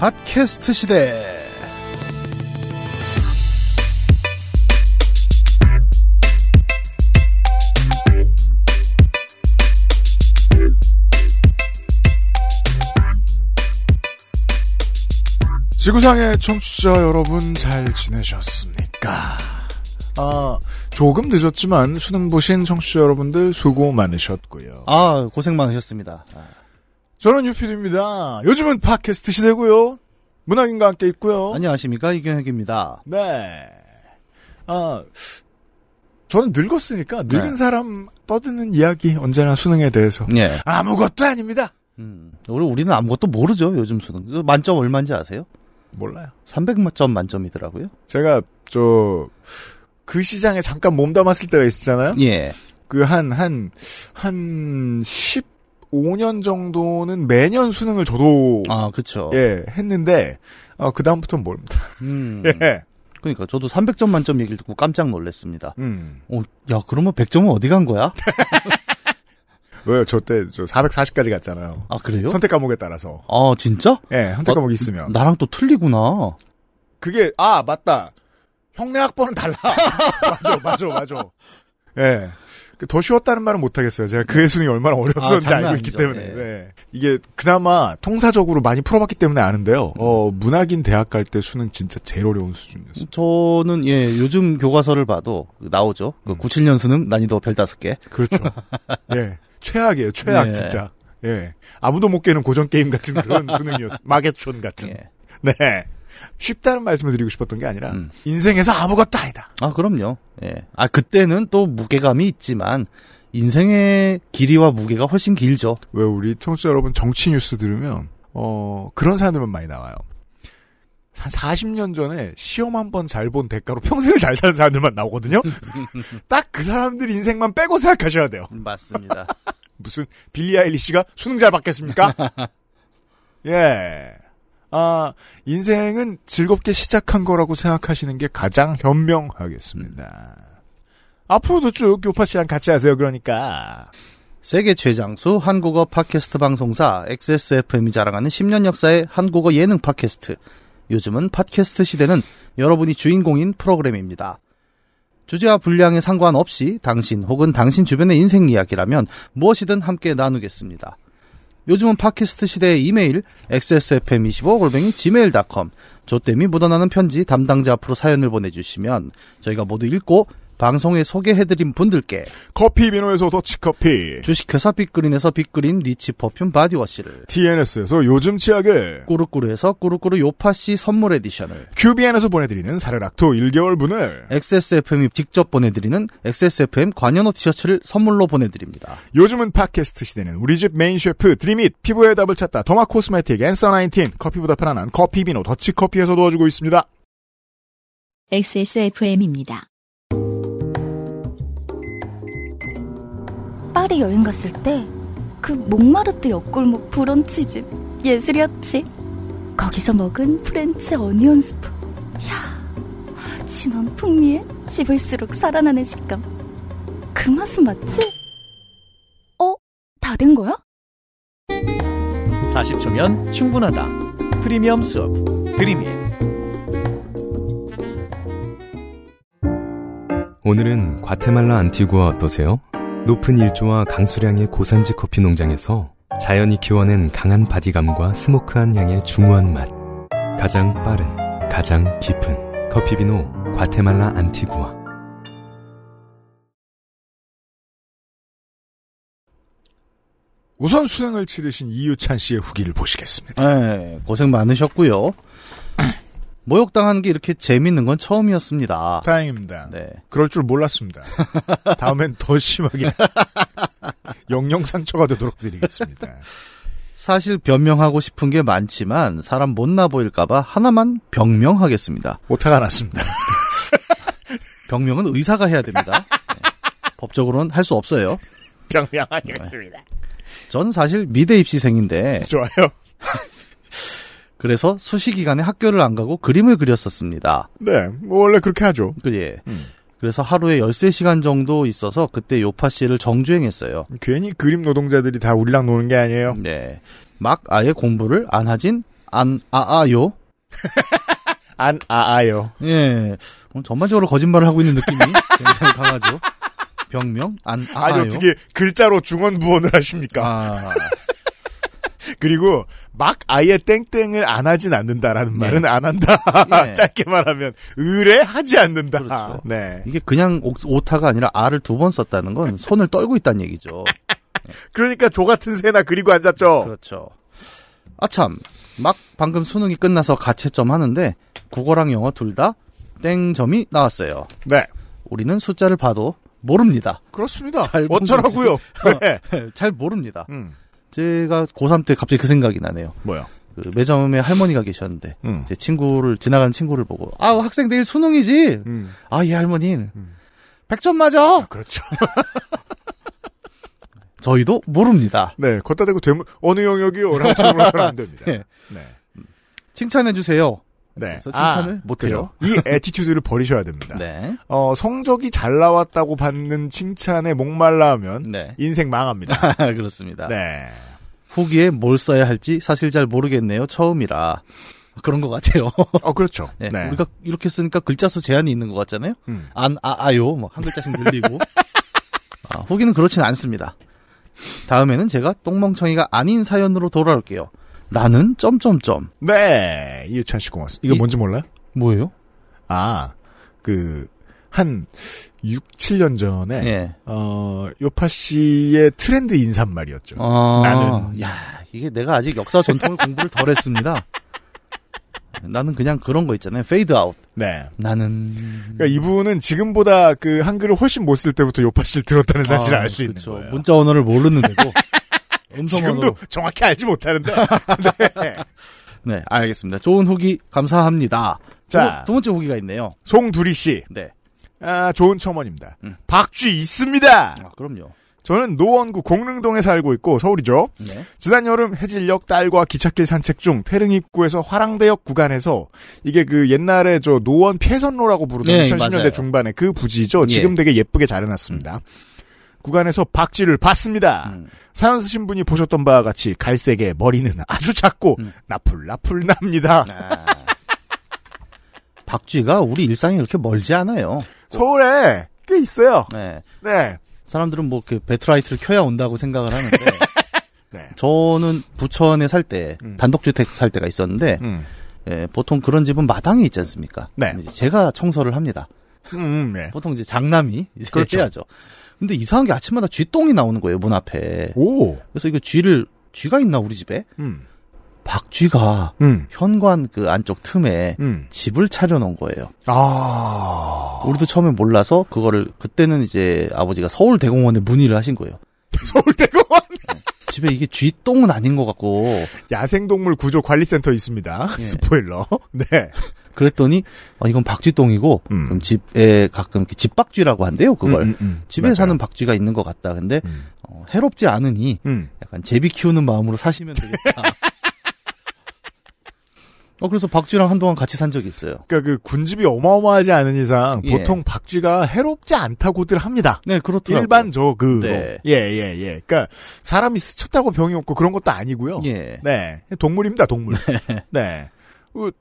팟캐스트 시대. 지구상의 청취자 여러분 잘 지내셨습니까? 아, 조금 늦었지만 수능 보신 청취자 여러분들 수고 많으셨고요. 아, 고생 많으셨습니다. 아, 저는 유피디입니다. 요즘은 팟캐스트 시대고요. 문학인과 함께 있고요. 안녕하십니까, 이경혁입니다. 네. 아, 저는 늙었으니까 늙은 네. 사람 떠드는 이야기 언제나 수능에 대해서 예. 아무것도 아닙니다. 음, 우리, 우리는 아무것도 모르죠, 요즘 수능. 그 만점 얼마인지 아세요? 몰라요. 300점 만점이더라고요. 제가 저 그 시장에 잠깐 몸담았을 때가 있었잖아요. 예. 그 한, 한, 한 15년 정도는 매년 수능을 저도, 아, 그쵸. 예, 했는데, 어, 그 다음부터는 모릅니다. 음. 예. 그러니까 저도 300점 만점 얘기를 듣고 깜짝 놀랐습니다. 음. 어, 야, 그러면 100점은 어디 간 거야? 왜요? 저 때, 저 440까지 갔잖아요. 아, 그래요? 선택 과목에 따라서. 아, 진짜? 예, 선택 어, 과목 이 있으면. 나랑 또 틀리구나. 그게, 아, 맞다. 형네 학번은 달라. 맞아, 맞아, 맞아. 예. 그더 쉬웠다는 말은 못하겠어요. 제가 그의 수능이 얼마나 어려웠었는지 아, 장난 알고 있기 아니죠. 때문에. 예. 네. 이게 그나마 통사적으로 많이 풀어봤기 때문에 아는데요. 어, 문학인 대학 갈 때 수능 진짜 제일 어려운 수준이었어요. 저는, 예, 요즘 교과서를 봐도 그 나오죠. 그 음. 97년 수능 난이도 별 다섯 개. 그렇죠. 예. 최악이에요. 최악, 네. 진짜. 예. 아무도 못 깨는 고전 게임 같은 그런 수능이었어요. 마계촌 같은. 예. 네. 쉽다는 말씀을 드리고 싶었던 게 아니라, 음. 인생에서 아무것도 아니다. 아, 그럼요. 예. 아, 그때는 또 무게감이 있지만, 인생의 길이와 무게가 훨씬 길죠. 왜 우리 청취자 여러분 정치 뉴스 들으면, 어, 그런 사람들만 많이 나와요. 한 40년 전에 시험 한 번 잘 본 대가로 평생을 잘 사는 사람들만 나오거든요? 딱 그 사람들 인생만 빼고 생각하셔야 돼요. 맞습니다. 무슨 빌리 아일리시가 수능 잘 받겠습니까? 예. 아, 인생은 즐겁게 시작한 거라고 생각하시는 게 가장 현명하겠습니다. 앞으로도 쭉 요파 씨랑 같이 하세요, 그러니까. 세계 최장수 한국어 팟캐스트 방송사 XSFM이 자랑하는 10년 역사의 한국어 예능 팟캐스트. 요즘은 팟캐스트 시대는 여러분이 주인공인 프로그램입니다. 주제와 분량에 상관없이 당신 혹은 당신 주변의 인생 이야기라면 무엇이든 함께 나누겠습니다. 요즘은 팟캐스트 시대의 이메일 xsfm25골뱅이 gmail.com 조땜이 묻어나는 편지 담당자 앞으로 사연을 보내주시면 저희가 모두 읽고 방송에 소개해드린 분들께 커피 비노에서 더치커피, 주식회사 빅그린에서 빅그린 niche perfume 바디워시를 TNS에서 요즘 치약을, 꾸루꾸루에서 꾸루꾸루 요파시 선물 edition을 QBN에서 보내드리는 사르락토 1개월분을, XSFM이 직접 보내드리는 XSFM 관현호 티셔츠를 선물로 보내드립니다. 요즘은 팟캐스트 시대는 우리 집 메인 셰프 드림잇 피부의 답을 찾다 derma cosmetic 앤서 19 커피보다 편안한 커피 비노 더치커피에서 도와주고 있습니다. XSFM입니다. 파리 여행 갔을 때 그 몽마르트 옆골목 브런치집 예술이었지. 거기서 먹은 French onion soup. 야, 진한 풍미에 씹을수록 살아나는 식감. 그 맛은 맞지? 어? 다 된 거야? 40초면 충분하다. 프리미엄 수프 드림잇 오늘은 과테말라 안티구아 어떠세요? 높은 일조와 강수량의 고산지 커피 농장에서 자연이 키워낸 강한 바디감과 smoke한 향의 중후한 맛. 가장 빠른, 가장 깊은 커피 비노 과테말라 안티구아. 우선 수능을 치르신 이유찬 씨의 후기를 보시겠습니다. 네, 고생 많으셨고요. 모욕당하는 게 이렇게 재밌는 건 처음이었습니다. 다행입니다. 네. 그럴 줄 몰랐습니다. 다음엔 더 심하게 영영 상처가 되도록 드리겠습니다. 사실 변명하고 싶은 게 많지만 사람 못나 보일까봐 하나만 병명하겠습니다. 오타가 났습니다. 병명은 의사가 해야 됩니다. 네. 법적으로는 할 수 없어요. 병명하겠습니다. 전 사실 미대 입시생인데 좋아요. 그래서 수시 기간에 학교를 안 가고 그림을 그렸었습니다. 네, 뭐 원래 그렇게 하죠. 그예. 음. 그래서 하루에 13시간 정도 있어서 그때 요파 씨를 정주행했어요. 괜히 그림 노동자들이 다 우리랑 노는 게 아니에요. 네. 막 아예 공부를 안 하진 안 아아요. 안 아아요. 예. 어, 전반적으로 거짓말을 하고 있는 느낌이 굉장히 강하죠. 병명 안 아아요. 아니 어떻게 글자로 중언부언을 하십니까? 아, 그리고 막 아예 땡땡을 안 하진 않는다라는 네. 말은 안 한다. 예. 짧게 말하면 의뢰하지 않는다. 그렇죠. 네. 이게 그냥 오- 오타가 아니라 아를 두번 썼다는 건 손을 떨고 있다는 얘기죠. 그러니까 조 같은 새나 그리고 앉았죠. 그렇죠. 아참, 막 방금 수능이 끝나서 가채점 하는데 국어랑 영어 둘 다 땡점이 나왔어요. 네. 우리는 숫자를 봐도 모릅니다. 그렇습니다. 잘 어쩌라고요? 네. 잘 모릅니다. 음. 제가 고3 때 갑자기 그 생각이 나네요. 뭐요? 그 매점에 할머니가 계셨는데 음. 제 친구를 지나가는 친구를 보고 아 학생 내일 수능이지. 음. 아이 할머니는 음. 100점 맞아. 그렇죠. 저희도 모릅니다. 네. 걷다 대고 되면 어느 영역이요? 라고 질문하면 안 됩니다. 예. 네. 칭찬해 주세요. 네. 그래서 칭찬을 아, 못 해요. 그래요? 이 애티튜드를 버리셔야 됩니다. 네. 어, 성적이 잘 나왔다고 받는 칭찬에 목말라 하면 네. 인생 망합니다. 그렇습니다. 네. 후기에 뭘 써야 할지 사실 잘 모르겠네요. 처음이라. 그런 것 같아요. 어, 그렇죠. 네. 네. 우리가 이렇게 쓰니까 글자 수 제한이 있는 것 같잖아요. 음. 안, 아, 아요. 뭐, 한 글자씩 늘리고. 아, 후기는 그렇진 않습니다. 다음에는 제가 똥멍청이가 아닌 사연으로 돌아올게요. 나는 점점점. 네. 이유찬 씨 고맙습니다. 이거 이- 뭔지 몰라요? 뭐예요? 아, 그, 한 6, 7년 전에, 예. 어, 요파 씨의 트렌드 인사말이었죠. 아, 나는- 야, 이게 내가 아직 역사 전통을 공부를 덜 했습니다. 나는 그냥 그런 거 있잖아요. 페이드 아웃. 네. 나는. 그러니까 이분은 지금보다 그 한글을 훨씬 못 쓸 때부터 요파 씨를 들었다는 사실을 아, 알수 있는. 거예요. 문자 언어를 모르는데도. 음성 지금도. 정확히 알지 못하는데. 네. 네, 알겠습니다. 좋은 후기 감사합니다. 자. 두, 두 번째 후기가 있네요. 송두리 씨. 네. 아, 좋은 첨언입니다. 음. 박쥐 있습니다. 아, 그럼요. 저는 노원구 공릉동에 살고 있고 서울이죠. 네. 지난 여름 해질녘 딸과 기찻길 산책 중 태릉 입구에서 화랑대역 구간에서 이게 그 옛날에 저 노원 폐선로라고 부르던 네, 2010년대 맞아요. 중반에 그 부지죠. 예. 지금 되게 예쁘게 잘 해놨습니다. 구간에서 박쥐를 봤습니다. 음. 사연 쓰신 분이 보셨던 바와 같이 갈색에 머리는 아주 작고 음. 나풀나풀 납니다. 아. 박쥐가 우리 일상에 그렇게 멀지 않아요. 서울에 꽤 있어요. 네. 네. 사람들은 뭐 그 배트라이트를 켜야 온다고 생각을 하는데 네. 저는 부천에 살때 음. 단독주택 살 때가 있었는데 음. 예, 보통 그런 집은 마당에 있지 않습니까? 네. 제가 청소를 합니다. 음, 네. 보통 이제 장남이 이제 그렇죠. 해야죠. 근데 이상한 게 아침마다 쥐똥이 나오는 거예요 문 앞에. 오. 그래서 이거 쥐를 쥐가 있나 우리 집에? 음. 박쥐가 음. 현관 그 안쪽 틈에 음. 집을 차려놓은 거예요. 아. 우리도 처음에 몰라서 그거를 그때는 이제 아버지가 서울대공원에 문의를 하신 거예요. 서울대공원 집에 이게 쥐똥은 아닌 것 같고 야생동물 구조 관리센터 있습니다. 예. 스포일러. 네. 그랬더니 아, 이건 박쥐똥이고 음. 그럼 집에 가끔 이렇게 집박쥐라고 한대요. 그걸 음, 음, 음. 집에 맞아요. 사는 박쥐가 있는 것 같다. 근데 음. 어, 해롭지 않으니 음. 약간 제비 키우는 마음으로 사시면 되겠다. 어 그래서 박쥐랑 한동안 같이 산 적이 있어요. 그러니까 그 군집이 어마어마하지 않은 이상 예. 보통 박쥐가 해롭지 않다고들 합니다. 네 그렇더라고요. 일반적으로. 네. 예, 예, 예. 그러니까 사람이 스쳤다고 병이 없고 그런 것도 아니고요. 예. 네. 동물입니다, 동물. 네. 어,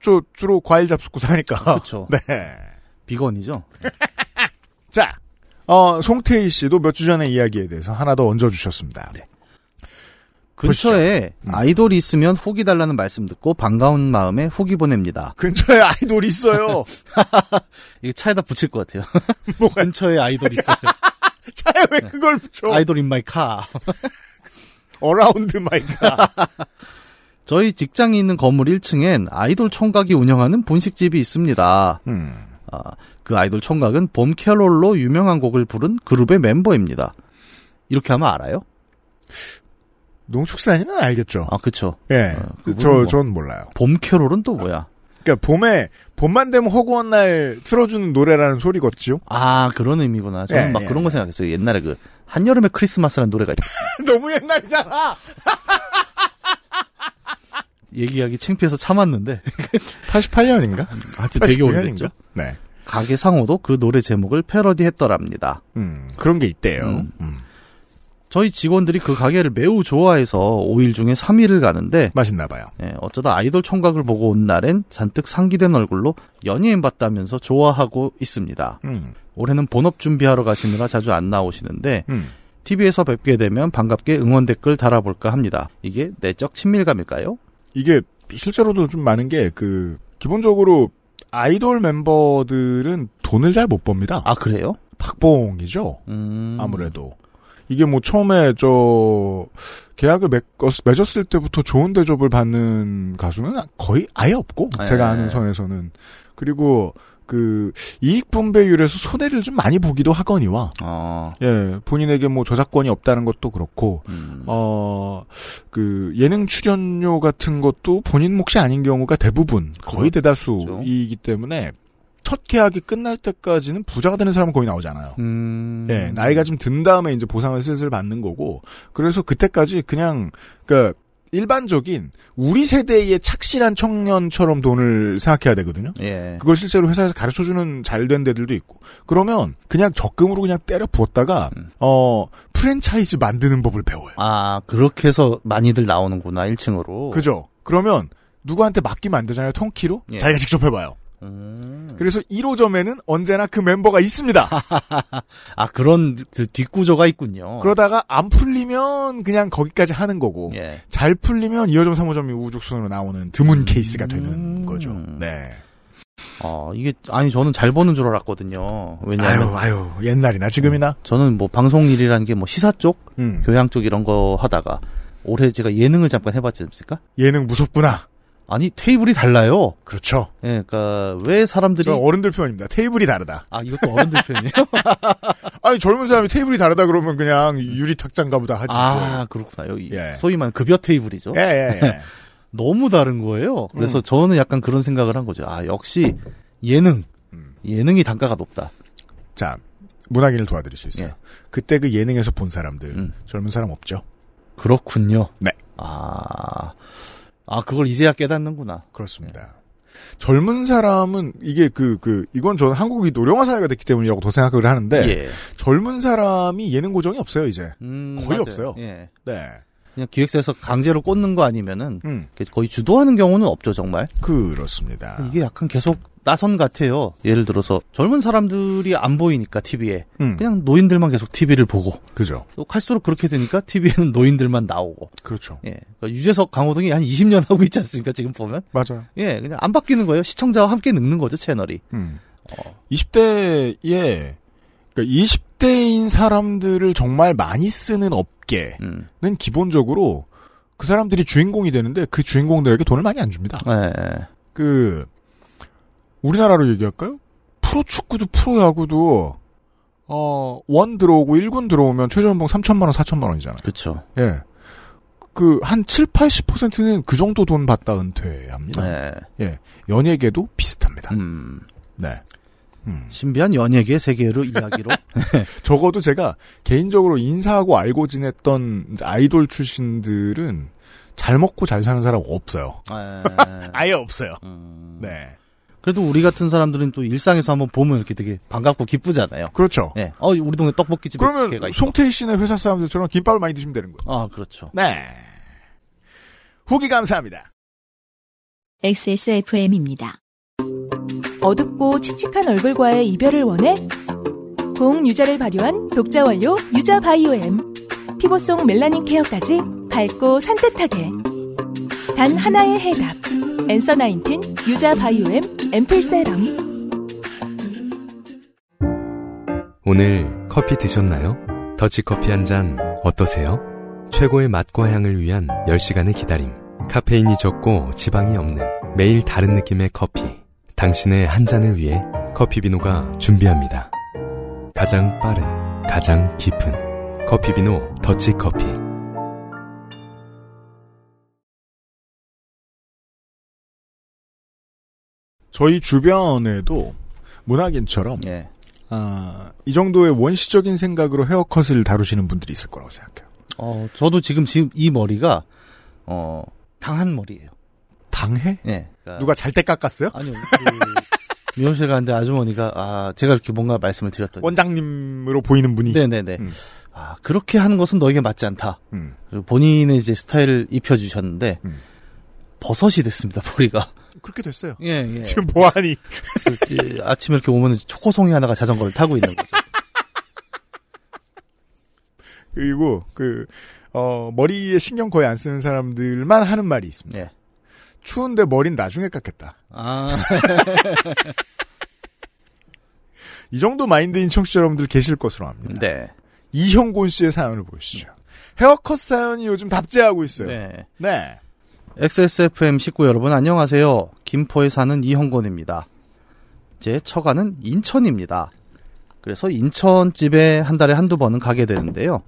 저 주로 과일 잡숫고 사니까. 그렇죠. 네. 비건이죠. 자, 어, 송태희 씨도 몇 주 전에 이야기에 대해서 하나 더 얹어주셨습니다. 네. 근처에 음. 아이돌이 있으면 후기 달라는 말씀 듣고 반가운 마음에 후기 보냅니다. 근처에 아이돌이 있어요. 이거 차에다 붙일 것 같아요. 뭐가 근처에 아이돌 있어요. 차에 왜 그걸 붙여? Idol in my car. Around my car. 저희 직장이 있는 건물 1층엔 아이돌 총각이 운영하는 분식집이 있습니다. 음. 아, 그 아이돌 총각은 봄 캐롤로 유명한 곡을 부른 그룹의 멤버입니다. 이렇게 하면 알아요? 농축산인은 알겠죠. 아, 그쵸. 예. 어, 그 저, 뭐. 전 몰라요. 봄 캐롤은 또 뭐야? 그러니까 봄에, 봄만 되면 허구한 날 틀어주는 노래라는 소리겠지요? 아, 그런 의미구나. 저는 예, 막 예, 그런 거 생각했어요. 옛날에 그, 한여름의 크리스마스라는 노래가 있 너무 옛날이잖아! 얘기하기 창피해서 참았는데. 88년인가? 하여튼 되게 오래됐죠. 네. 가게 상호도 그 노래 제목을 패러디 했더랍니다. 음, 그런 게 있대요. 음. 음. 저희 직원들이 그 가게를 매우 좋아해서 5일 중에 3일을 가는데 맛있나 봐요. 예, 어쩌다 아이돌 총각을 보고 온 날엔 잔뜩 상기된 얼굴로 연예인 봤다면서 좋아하고 있습니다. 음, 올해는 본업 준비하러 가시느라 자주 안 나오시는데 음. TV에서 뵙게 되면 반갑게 응원 댓글 달아볼까 합니다. 이게 내적 친밀감일까요? 이게 실제로도 좀 많은 게 그 기본적으로 아이돌 멤버들은 돈을 잘 못 법니다. 아 그래요? 박봉이죠. 음. 아무래도 이게 뭐 처음에 저 계약을 맺, 맺었을 때부터 좋은 대접을 받는 가수는 거의 아예 없고 네. 제가 아는 선에서는 그리고 그 이익 분배율에서 손해를 좀 많이 보기도 하거니와 어, 예 본인에게 뭐 저작권이 없다는 것도 그렇고 음. 어, 그, 예능 출연료 같은 것도 본인 몫이 아닌 경우가 대부분, 거의 대다수이기 때문에, 첫 계약이 끝날 때까지는 부자가 되는 사람은 거의 나오잖아요. 음. 예, 나이가 좀 든 다음에 이제 보상을 슬슬 받는 거고, 그래서 그때까지 그냥, 그, 일반적인, 우리 세대의 착실한 청년처럼 돈을 생각해야 되거든요. 예. 그걸 실제로 회사에서 가르쳐주는 잘된 데들도 있고. 그러면 그냥 적금으로 그냥 때려 부었다가, 음. 어, 프랜차이즈 만드는 법을 배워요. 아 그렇게 해서 많이들 나오는구나 1층으로. 그죠? 그러면 누구한테 맡기면 안 되잖아요. 통키로? 예. 자기가 직접 해봐요. 음. 그래서 1호점에는 언제나 그 멤버가 있습니다. 아 그런 그 뒷구조가 있군요. 그러다가 안 풀리면 그냥 거기까지 하는 거고 예. 잘 풀리면 2호점, 3호점이 우후죽순으로 나오는 드문 케이스가 되는 음. 거죠. 네. 어 이게 아니 저는 잘 버는 줄 알았거든요. 왜냐하면 아유, 아유, 옛날이나 지금이나. 저는 뭐 방송 일이라는 게 뭐 시사 쪽, 음. 교양 쪽 이런 거 하다가 올해 제가 예능을 잠깐 해봤지 않습니까? 예능 무섭구나. 아니 테이블이 달라요. 그렇죠. 예, 그러니까 왜 사람들이 저 어른들 표현입니다. 테이블이 다르다. 아 이것도 어른들 표현이에요? 아니 젊은 사람이 테이블이 다르다 그러면 그냥 유리 탁장가 보다 하지. 아 그렇구나 여기 예. 소위 말하는 급여 테이블이죠. 예, 예, 예. 너무 다른 거예요. 그래서 음. 저는 약간 그런 생각을 한 거죠. 아 역시 예능 음. 예능이 단가가 높다. 자, 문학인을 도와드릴 수 있어요. 예. 그때 그 예능에서 본 사람들, 음. 젊은 사람 없죠? 그렇군요. 네. 아, 아, 그걸 이제야 깨닫는구나. 그렇습니다. 젊은 사람은 이게 그, 그, 이건 저는 한국이 노령화 사회가 됐기 때문이라고 더 생각을 하는데, 예. 젊은 사람이 예능 고정이 없어요, 이제. 음, 거의 맞아요. 없어요. 예. 네. 그냥 기획사에서 강제로 꽂는 거 아니면은 음, 거의 주도하는 경우는 없죠, 정말. 그렇습니다. 이게 약간 계속 나선 같아요. 예를 들어서 젊은 사람들이 안 보이니까 TV에 음, 그냥 노인들만 계속 TV를 보고 그죠. 또 갈수록 그렇게 되니까 TV에는 노인들만 나오고 그렇죠. 예. 그러니까 유재석 강호동이 한 20년 하고 있지 않습니까? 지금 보면 맞아요. 예, 그냥 안 바뀌는 거예요. 시청자와 함께 늙는 거죠 채널이. 음. 어. 20대에, 그러니까 20대인 사람들을 정말 많이 쓰는 업계는 음. 기본적으로 그 사람들이 주인공이 되는데 그 주인공들에게 돈을 많이 안 줍니다. 예. 그 우리나라로 얘기할까요? 프로축구도 프로야구도 어, 원 들어오고 1군 들어오면 최저연봉 3천만 원, 4천만 원이잖아요. 그쵸. 예. 그 한 7, 80%는 그 정도 돈 받다 은퇴합니다. 예. 연예계도 비슷합니다. 음. 네. 음. 신비한 연예계 세계로 이야기로. 적어도 제가 개인적으로 인사하고 알고 지냈던 아이돌 출신들은 잘 먹고 잘 사는 사람 없어요. 예. 아예 없어요. 음. 네. 그래도 우리 같은 사람들은 또 일상에서 한번 보면 이렇게 되게 반갑고 기쁘잖아요. 그렇죠. 예. 어, 우리 동네 떡볶이집에 그러면. 송태희 씨네 회사 사람들처럼 김밥을 많이 드시면 되는 거예요. 아, 그렇죠. 네. 후기 감사합니다. XSFM입니다. 어둡고 칙칙한 얼굴과의 이별을 원해? 공유자를 발효한 독자 원료 유자 바이오엠. 피부송 멜라닌 케어까지 밝고 산뜻하게. 단 하나의 해답. 엔서 나인틴 유자 바이오엠 앰플 세럼. 오늘 커피 드셨나요? 더치커피 한 잔 어떠세요? 최고의 맛과 향을 위한 10시간의 기다림. 카페인이 적고 지방이 없는 매일 다른 느낌의 커피. 당신의 한 잔을 위해 커피비노가 준비합니다. 가장 빠른, 가장 깊은 커피비노 더치커피. 저희 주변에도 문학인처럼 예. 아, 이 정도의 원시적인 생각으로 헤어컷을 다루시는 분들이 있을 거라고 생각해요. 어, 저도 지금 지금 이 머리가 어 당한 머리예요. 당해? 예. 그러니까 누가 잘 때 깎았어요? 아니요. 그 미용실 가는데 아주머니가 아 제가 이렇게 뭔가 말씀을 드렸더니 원장님으로 보이는 분이. 네네네. 음. 아 그렇게 하는 것은 너에게 맞지 않다. 음. 그리고 본인의 이제 스타일을 입혀주셨는데 음. 버섯이 됐습니다 머리가. 그렇게 됐어요. 예 예. 지금 이 아침에 이렇게 오면 초코송이 하나가 자전거를 타고 있는 거죠. 그리고 그 어, 머리에 신경 거의 안 쓰는 사람들만 하는 말이 있습니다. 예. 추운데 머리는 나중에 깎겠다. 아 이 정도 마인드인 청취자 여러분들 계실 것으로 압니다. 네. 이형곤 씨의 사연을 보시죠. 헤어컷 사연이 요즘 답제하고 있어요. 네. 네. XSFM 식구 여러분 안녕하세요. 김포에 사는 이형곤입니다. 제 처가는 인천입니다. 그래서 인천집에 한 달에 한두 번은 가게 되는데요.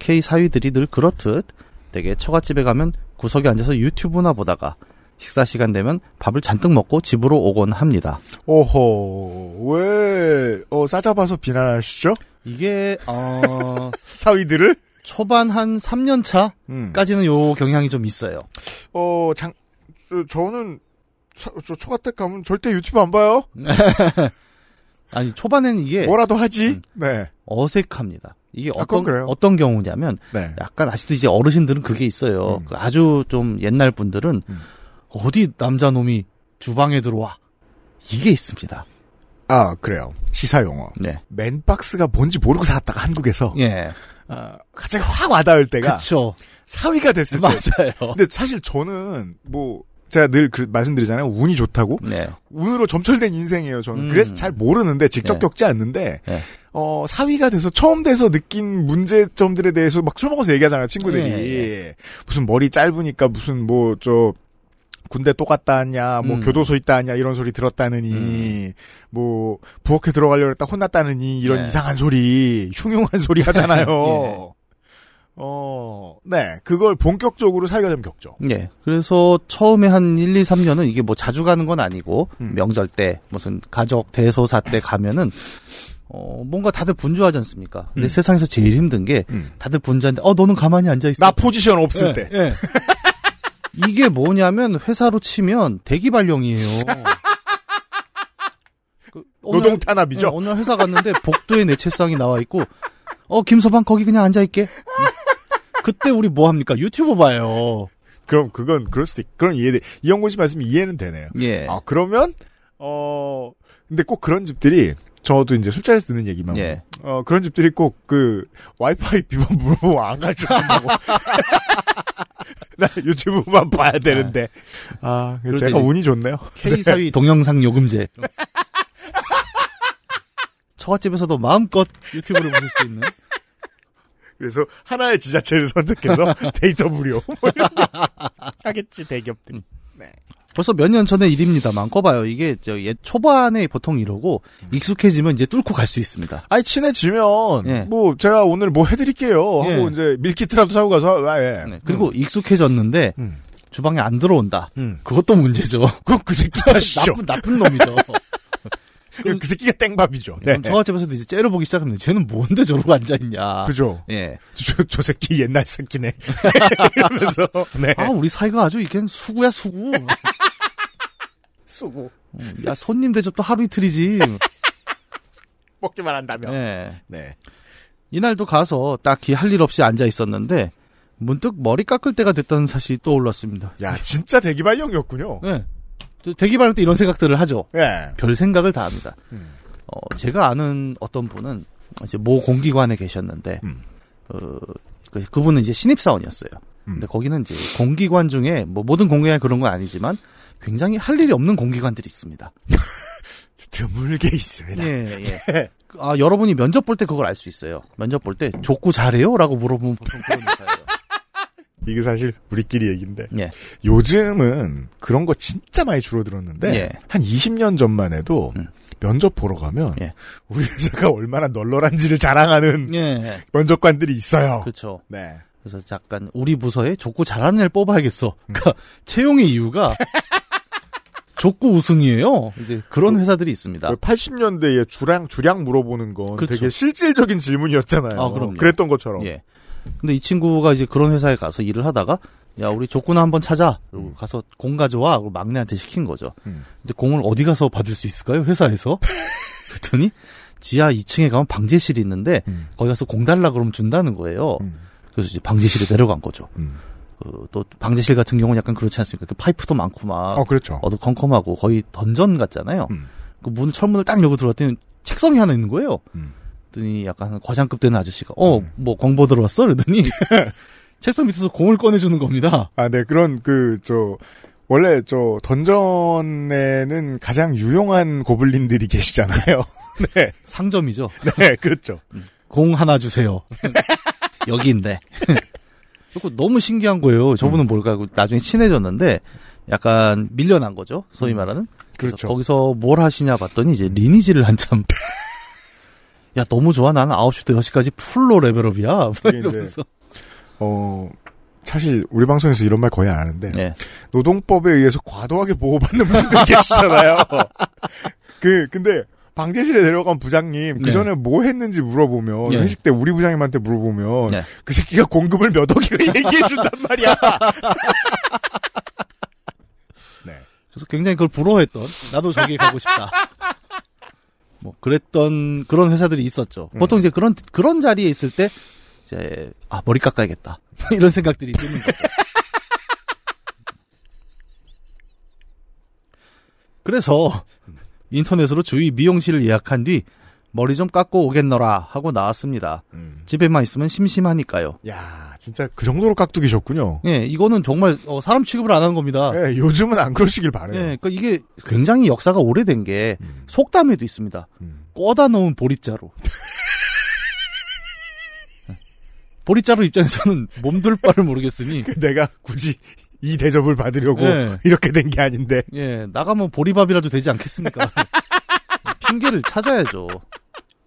K 사위들이 늘 그렇듯 되게 처갓집에 가면 구석에 앉아서 유튜브나 보다가 식사 시간 되면 밥을 잔뜩 먹고 집으로 오곤 합니다. 오호, 왜, 어, 싸잡아서 비난하시죠? 이게 어 사위들을? 초반 한 3년 음. 차까지는 요 경향이 좀 있어요. 어, 장, 저, 저는, 저, 저 초가댁 가면 절대 유튜브 안 봐요? 아니 초반에는 이게 뭐라도 하지? 음. 네. 어색합니다. 이게 아, 어떤. 어떤 경우냐면 네. 약간 아직도 이제 어르신들은 그게 있어요. 음. 그 아주 좀 옛날 분들은 음. 어디 남자 놈이 주방에 들어와 이게 있습니다. 아, 그래요. 시사 용어. 네. 맨박스가 뭔지 모르고 살았다가 한국에서, 예. 아, 갑자기 확 와닿을 때가 그쵸. 사위가 됐을 때. 맞아요. 근데 사실 저는, 뭐, 제가 늘 그, 말씀드리잖아요. 운이 좋다고. 네. 운으로 점철된 인생이에요, 저는. 음. 그래서 잘 모르는데, 직접 네. 겪지 않는데, 네. 어, 사위가 돼서 처음 돼서 느낀 문제점들에 대해서 막 술 먹어서 얘기하잖아요, 친구들이. 예, 무슨 머리 짧으니까 무슨 뭐, 저, 군대 또 갔다 왔냐, 뭐 음. 교도소 있다 왔냐 이런 소리 들었다느니, 뭐 부엌에 들어가려고 했다 혼났다느니 이런 네. 이상한 소리, 흉흉한 소리 하잖아요. 예. 어, 네, 그걸 본격적으로 사위가 되면 겪죠. 예. 그래서 처음에 한 1, 2, 3년은 이게 뭐 자주 가는 건 아니고 음. 명절 때 무슨 가족 대소사 때 가면은 어 뭔가 다들 분주하지 않습니까? 근데 음. 세상에서 제일 힘든 게 음. 다들 분주한데 어 너는 가만히 앉아 있어. 나 포지션 없을 예, 때. 예. 이게 뭐냐면 회사로 치면 대기 발령이에요. 그 오늘- 노동 탄압이죠. 네, 오늘 회사 갔는데 복도에 내 책상이 나와 있고 어 김서방 거기 그냥 앉아 있게. 그때 우리 뭐 합니까? 유튜브 봐요. 그럼 그건 그럴 수도 있. 그런 이해돼. 이영곤 씨 말씀이 이해는 되네요. 예. 아 그러면 어 근데 꼭 그런 집들이 저도 이제 술자리에서 듣는 얘기만 예. 어 그런 집들이 꼭 그 와이파이 비번 물어보고 안 가르쳐 준다고 나 유튜브만 봐야 되는데. 아 그럴 제가 운이 좋네요. K 사위 동영상 요금제. 처갓집에서도 마음껏 유튜브를 보실 수 있는. 그래서 하나의 지자체를 선택해서 데이터 무료. 뭐 하겠지 대기업들이 벌써 몇 년 전의 일입니다만 꺼봐요. 이게 저 옛 초반에 보통 이러고 익숙해지면 이제 뚫고 갈 수 있습니다. 아니 친해지면 예. 뭐 제가 오늘 뭐 해드릴게요 하고 예. 이제 밀키트라도 사고 가서 아, 예. 네. 그리고 익숙해졌는데 음. 주방에 안 들어온다. 음. 그것도 문제죠. 그건 그 새끼 탓이죠 나쁜 나쁜 놈이죠. 그, 그 새끼가 땡밥이죠 네. 그럼 처갓집에서도 이제 째려보기 시작하면 쟤는 뭔데 저러고 앉아 있냐. 그죠 예. 저, 저 새끼 옛날 새끼네 이러면서 네 아 우리 사이가 아주 이게 수구야 수구. 쓰고 음, 야 손님 대접도 하루 이틀이지. 먹기만 한다면 예. 네. 이날도 가서 딱히 할 일 없이 앉아 있었는데 문득 머리 깎을 때가 됐다는 사실이 떠올랐습니다. 야 진짜 대기발령이었군요 예. 저 대기발할 때 이런 생각들을 하죠. 예. 별 생각을 다 합니다. 음. 어, 제가 아는 어떤 분은 이제 모 공기관에 계셨는데, 음. 어, 그, 그분은 이제 신입사원이었어요. 음. 근데 거기는 이제 공기관 중에 뭐 모든 공기관 그런 건 아니지만 굉장히 할 일이 없는 공기관들이 있습니다. 드물게 있습니다 예, 예. 그, 아, 여러분이 면접 볼 때 그걸 알 수 있어요. 면접 볼 때 족구 잘해요? 라고 물어보면 보통 그런 회사예요. 이게 사실 우리끼리 얘기인데 예. 요즘은 그런 거 진짜 많이 줄어들었는데 예. 한 20년 전만 해도 음. 면접 보러 가면 예. 우리 회사가 얼마나 널널한지를 자랑하는 예. 면접관들이 있어요. 그렇죠. 네. 그래서 잠깐 우리 부서에 족구 잘하는 애를 뽑아야겠어. 그러니까 채용의 이유가 족구 우승이에요. 이제 그런 회사들이 있습니다. 80년대에 주량 주량 물어보는 건 그렇죠. 되게 실질적인 질문이었잖아요. 아, 그럼요. 그랬던 것처럼. 예. 근데 이 친구가 이제 그런 회사에 가서 일을 하다가 야 우리 족구나 한번 찾아. 그리고 가서 공 가져와. 그리고 막내한테 시킨 거죠. 음. 근데 공을 어디 가서 받을 수 있을까요? 회사에서? 그랬더니 지하 2층에 가면 방제실이 있는데 음. 거기 가서 공 달라 그러면 준다는 거예요. 음. 그래서 이제 방제실에 내려간 거죠. 음. 그, 또 방제실 같은 경우는 약간 그렇지 않습니까? 그 파이프도 많고 막 어 그렇죠. 어두컴컴하고 거의 던전 같잖아요. 음. 그문 철문을 딱 열고 들어갔더니 책상이 하나 있는 거예요. 음. 그랬더니 약간 과장급 되는 아저씨가 어 음. 뭐 공보 들어왔어? 그러더니 책상 밑에서 공을 꺼내주는 겁니다. 아, 네, 그런, 그, 저, 원래, 저, 던전에는 가장 유용한 고블린들이 계시잖아요. 네, 상점이죠. 네, 그렇죠. 공 하나 주세요. 여기인데. 그리고 너무 신기한 거예요. 음. 저분은 뭘까 하고 나중에 친해졌는데 약간 밀려난 거죠. 소위 말하는. 그래서 그렇죠. 거기서 뭘 하시냐 봤더니 이제 리니지를 한참 야 너무 좋아 나는 9시부터 6시까지 풀로 레벨업이야 뭐 이게 이러면서 어, 사실, 우리 방송에서 이런 말 거의 안 하는데, 네. 노동법에 의해서 과도하게 보호받는 분들 계시잖아요. 그, 근데, 방제실에 내려간 부장님, 그 네. 전에 뭐 했는지 물어보면, 네. 회식 때 우리 부장님한테 물어보면, 네. 그 새끼가 공급을 몇 억이나 얘기해 준단 말이야. 네. 그래서 굉장히 그걸 부러워했던 나도 저기에 가고 싶다. 뭐 그랬던 그런 회사들이 있었죠. 보통 이제 그런 그런 자리에 있을 때 이제 아 머리 깎아야겠다 이런 생각들이 드는 거죠. 그래서 인터넷으로 주위 미용실을 예약한 뒤 머리 좀 깎고 오겠노라 하고 나왔습니다. 음. 집에만 있으면 심심하니까요. 야, 진짜 그 정도로 깍두기셨군요. 예, 이거는 정말 어, 사람 취급을 안 하는 겁니다. 예, 요즘은 안 그러시길 바래요. 예, 그러니까 이게 굉장히 역사가 오래된 게 음. 속담에도 있습니다. 음. 꺼다 놓은 보리자루. 보리자루 입장에서는 몸둘 바를 모르겠으니 그 내가 굳이 이 대접을 받으려고 예. 이렇게 된 게 아닌데. 예 나가면 보리밥이라도 되지 않겠습니까? 핑계를 찾아야죠.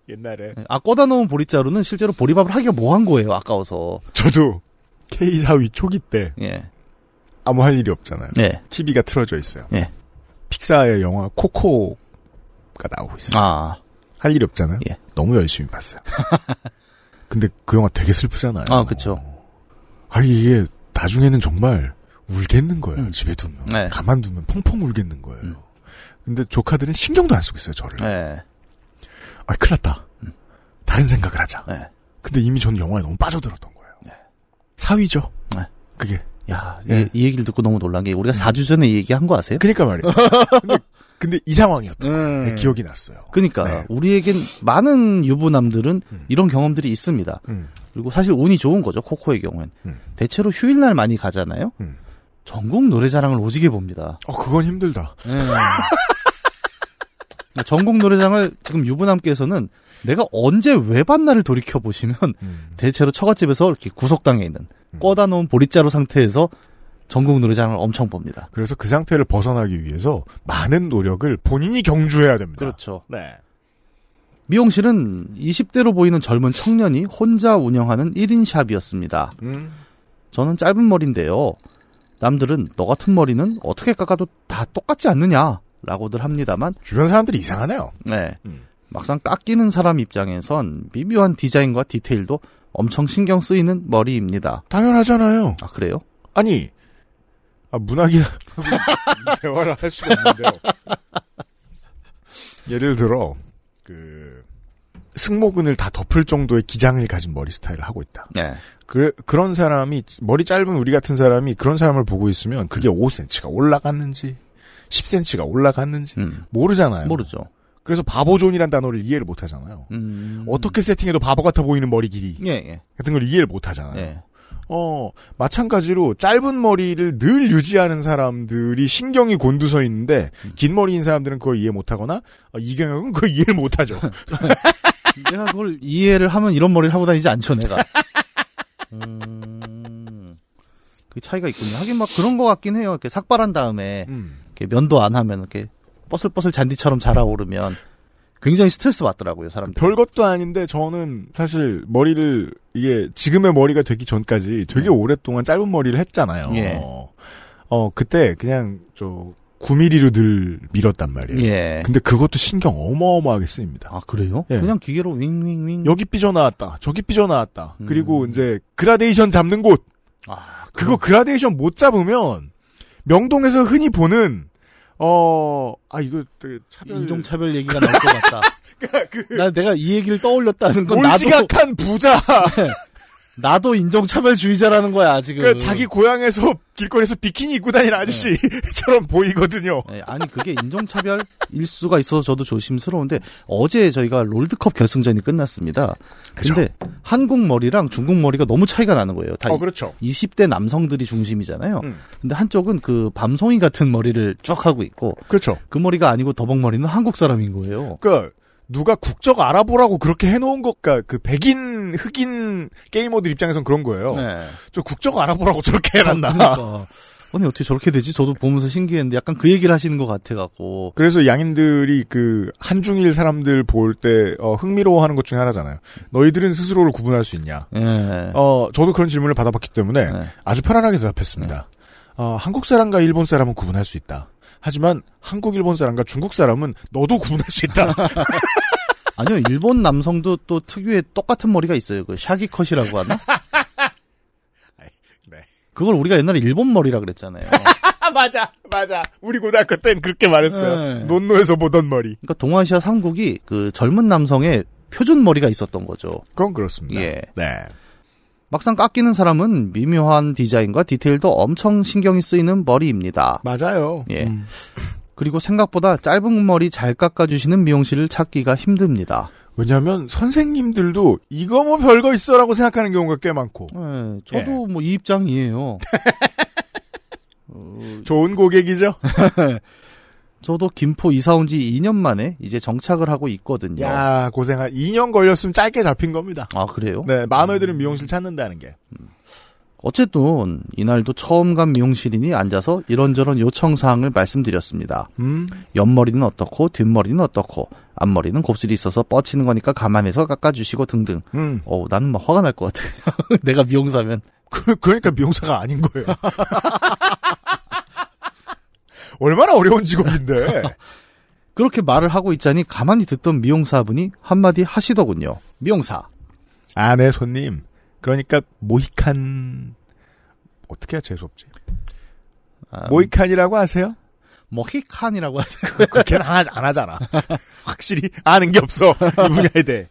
옛날에 예, 아 꺼다 놓은 보리자루는 실제로 보리밥을 하기가 뭐한 거예요 아까워서. 저도 K4위 초기 때 예, 아무 할 일이 없잖아요. 예, TV가 틀어져 있어요. 예. 픽사의 영화 코코가 나오고 있어요. 아, 할 일이 없잖아요. 예. 너무 열심히 봤어요. 근데 그 영화 되게 슬프잖아요. 아 그쵸. 아 이게 나중에는 정말 울겠는 거예요. 집에 두면 네. 가만 두면 펑펑 울겠는 거예요. 음. 근데 조카들은 신경도 안 쓰고 있어요. 저를. 예, 아 큰일 났다. 다른 생각을 하자. 예. 근데 이미 저는 영화에 너무 빠져들었던 거예요. 네. 사위죠. 네. 그게. 야, 예. 이, 이 얘기를 듣고 너무 놀란 게 우리가 4주 전에 이 얘기 한 거 아세요? 그니까 말이에요. 근데, 근데 이 상황이었던 거예요. 음. 네, 기억이 났어요. 그러니까 네. 우리에겐 많은 유부남들은 음. 이런 경험들이 있습니다. 음. 그리고 사실 운이 좋은 거죠 코코의 경우엔 음. 대체로 휴일날 많이 가잖아요. 음. 전국 노래자랑을 오지게 봅니다. 어, 그건 힘들다. 예. 전국 노래장을 지금 유부남께서는 내가 언제 왜 봤나를 돌이켜 보시면 음. 대체로 처갓집에서 이렇게 구석당에 있는 꺼다 놓은 보리자루 상태에서 전국 노래장을 엄청 봅니다. 그래서 그 상태를 벗어나기 위해서 많은 노력을 본인이 경주해야 됩니다. 그렇죠. 네. 미용실은 20대로 보이는 젊은 청년이 혼자 운영하는 1인 샵이었습니다. 음. 저는 짧은 머리인데요. 남들은 너 같은 머리는 어떻게 깎아도 다 똑같지 않느냐 라고들 합니다만 주변 사람들이 이상하네요. 네. 음. 막상 깎이는 사람 입장에선 미묘한 디자인과 디테일도 엄청 신경 쓰이는 머리입니다. 당연하잖아요. 아 그래요? 아니, 아, 문학이, 대화를 할 수가 없는데요. 예를 들어, 그, 승모근을 다 덮을 정도의 기장을 가진 머리 스타일을 하고 있다. 네. 그, 그런 사람이, 머리 짧은 우리 같은 사람이 그런 사람을 보고 있으면 그게 5cm가 올라갔는지, 10cm가 올라갔는지, 음. 모르잖아요. 모르죠. 그래서 바보존이란 단어를 이해를 못 하잖아요. 음. 어떻게 세팅해도 바보 같아 보이는 머리 길이 예, 예. 같은 걸 이해를 못 하잖아요. 예. 어, 마찬가지로 짧은 머리를 늘 유지하는 사람들이 신경이 곤두서 있는데 긴 머리인 사람들은 그걸 이해 못 하거나 어, 이경영은 그걸 이해를 못 하죠. 내가 그걸 이해를 하면 이런 머리를 하고 다니지 않죠, 내가. 음. 그 차이가 있군요. 하긴 막 그런 거 같긴 해요. 이렇게 삭발한 다음에 음. 이렇게 면도 안 하면 이렇게 뻐슬뻐슬 잔디처럼 자라오르면 굉장히 스트레스 받더라고요, 사람들. 별것도 아닌데 저는 사실 머리를 이게 지금의 머리가 되기 전까지 되게 오랫동안 짧은 머리를 했잖아요. 예. 어, 그때 그냥 저 9mm로 늘 밀었단 말이에요. 예. 근데 그것도 신경 어마어마하게 쓰입니다. 아 그래요? 예. 그냥 기계로 윙윙윙. 여기 삐져나왔다. 저기 삐져나왔다. 음. 그리고 이제 그라데이션 잡는 곳. 아 그거 그라데이션 못 잡으면 명동에서 흔히 보는 어, 아 이거 되게 차별 인종 차별 얘기가 나올 것 같다. 그나 내가 이 얘기를 떠올렸다는 건 나도 몰지각한 부자. 나도 인종 차별주의자라는 거야 지금. 그 자기 고향에서 길거리에서 비키니 입고 다니는 아저씨처럼 보이거든요. 네, 아니 그게 인종차별일 수가 있어서 저도 조심스러운데 어제 저희가 롤드컵 결승전이 끝났습니다. 근데 한국 머리랑 중국 머리가 너무 차이가 나는 거예요. 다 어 그렇죠. 20대 남성들이 중심이잖아요. 음. 근데 한쪽은 그 밤송이 같은 머리를 쭉 하고 있고 그렇죠. 그 머리가 아니고 더벅 머리는 한국 사람인 거예요. 그러니까 누가 국적 알아보라고 그렇게 해놓은 것과 그 백인 흑인 게이머들 입장에선 그런 거예요. 네. 저 국적 알아보라고 저렇게 해놨나. 그러니까. 아니 어떻게 저렇게 되지? 저도 보면서 신기했는데 약간 그 얘기를 하시는 것 같아갖고 그래서 양인들이 그 한중일 사람들 볼 때 어, 흥미로워하는 것 중에 하나잖아요. 너희들은 스스로를 구분할 수 있냐? 예. 어, 저도 그런 질문을 받아봤기 때문에 네. 아주 편안하게 대답했습니다. 어, 한국 사람과 일본 사람은 구분할 수 있다. 하지만 한국, 일본 사람과 중국 사람은 너도 구분할 수 있다. 아니요 일본 남성도 또 특유의 똑같은 머리가 있어요. 그 샤기 컷이라고 하나? 네. 그걸 우리가 옛날에 일본 머리라 그랬잖아요. 맞아, 맞아. 우리 고등학교 땐 그렇게 말했어요. 네. 논노에서 보던 머리. 그러니까 동아시아 삼국이 그 젊은 남성의 표준 머리가 있었던 거죠. 그건 그렇습니다. 예. 네. 막상 깎이는 사람은 미묘한 디자인과 디테일도 엄청 신경이 쓰이는 머리입니다. 맞아요. 예. 음. 그리고 생각보다 짧은 머리 잘 깎아주시는 미용실을 찾기가 힘듭니다. 왜냐하면 선생님들도 이거 뭐 별거 있어라고 생각하는 경우가 꽤 많고 예, 저도 뭐이 입장이에요. 좋은 고객이죠. 저도 김포 이사 온 지 2년 만에 이제 정착을 하고 있거든요. 야 고생한 2년 걸렸으면 짧게 잡힌 겁니다. 아 그래요? 네 마음에 드는 미용실 찾는다는 게. 어쨌든 이날도 처음 간 미용실이니 앉아서 이런저런 요청 사항을 말씀드렸습니다. 음. 옆머리는 어떻고 뒷머리는 어떻고 앞머리는 곱슬이 있어서 뻗치는 거니까 감안해서 깎아주시고 등등. 음. 어 나는 막 화가 날 것 같아. 내가 미용사면. 그, 그러니까 미용사가 아닌 거예요. 얼마나 어려운 직업인데. 그렇게 말을 하고 있자니 가만히 듣던 미용사분이 한마디 하시더군요. 미용사. 아, 네, 손님. 그러니까, 모히칸, 어떻게 해야 재수 없지? 아, 모히칸이라고 아세요? 모히칸이라고 하세요. 그렇게는 안, 하, 안 하잖아. 확실히 아는 게 없어. 이 분야에 대해.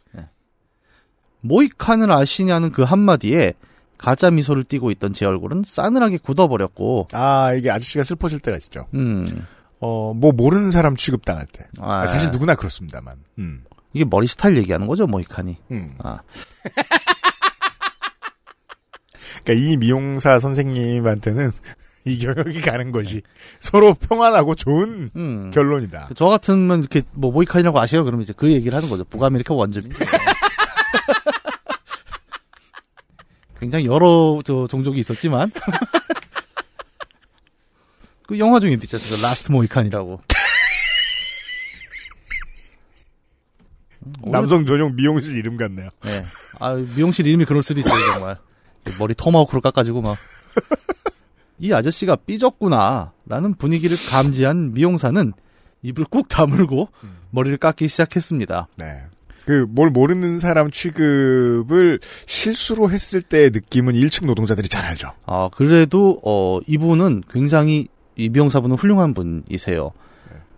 모히칸을 아시냐는 그 한마디에 가짜 미소를 띠고 있던 제 얼굴은 싸늘하게 굳어버렸고, 아, 이게 아저씨가 슬퍼질 때가 있죠. 음, 어, 뭐 모르는 사람 취급당할 때. 아, 사실 누구나 그렇습니다만. 음. 이게 머리 스타일 얘기하는 거죠, 모히칸이. 음. 아, 그러니까 이 미용사 선생님한테는 이 경력이 가는 것이 서로 평안하고 좋은 음. 결론이다. 저 같으면 이렇게 뭐 모히칸이라고 아세요? 그러면 이제 그 얘기를 하는 거죠. 북아메리카 원주민. 굉장히 여러 저 종족이 있었지만 그 영화 중에 있지 않습니까? 라스트 모히칸이라고. 남성 전용 미용실 이름 같네요. 네. 아, 미용실 이름이 그럴 수도 있어요, 정말. 머리 토마호크로 깎아지고 막. 이 아저씨가 삐졌구나, 라는 분위기를 감지한 미용사는 입을 꾹 다물고 머리를 깎기 시작했습니다. 네. 그 뭘 모르는 사람 취급을 실수로 했을 때의 느낌은 1층 노동자들이 잘 알죠. 아, 그래도, 어, 이분은 굉장히, 이 미용사분은 훌륭한 분이세요.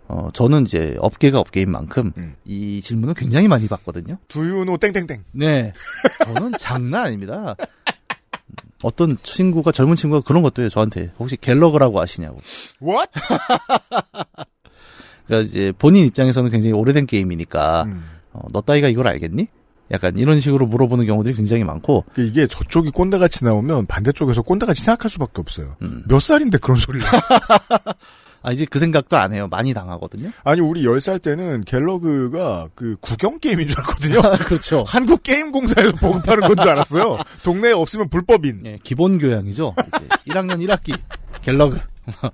어, 저는 이제 업계가 업계인 만큼 음. 이 질문을 굉장히 많이 받거든요. 두유노 땡땡땡. 네. 저는 장난 아닙니다. 음, 어떤 친구가, 젊은 친구가 그런 것도 해요, 저한테. 혹시 갤러그라고 아시냐고. What? 그러니까 이제 본인 입장에서는 굉장히 오래된 게임이니까, 음. 어, 너 따위가 이걸 알겠니? 약간 이런 식으로 물어보는 경우들이 굉장히 많고, 그 이게 저쪽이 꼰대같이 나오면 반대쪽에서 꼰대같이 생각할 수밖에 없어요. 음. 몇 살인데 그런 소리를. 아, 이제 그 생각도 안 해요. 많이 당하거든요. 아니, 우리 10살 때는 갤러그가 그 구경 게임인 줄 알았거든요. 그렇죠. 한국 게임 공사에서 보급하는 건 줄 알았어요. 동네에 없으면 불법인. 예, 기본 교양이죠. 이제 1학년 1학기 갤러그.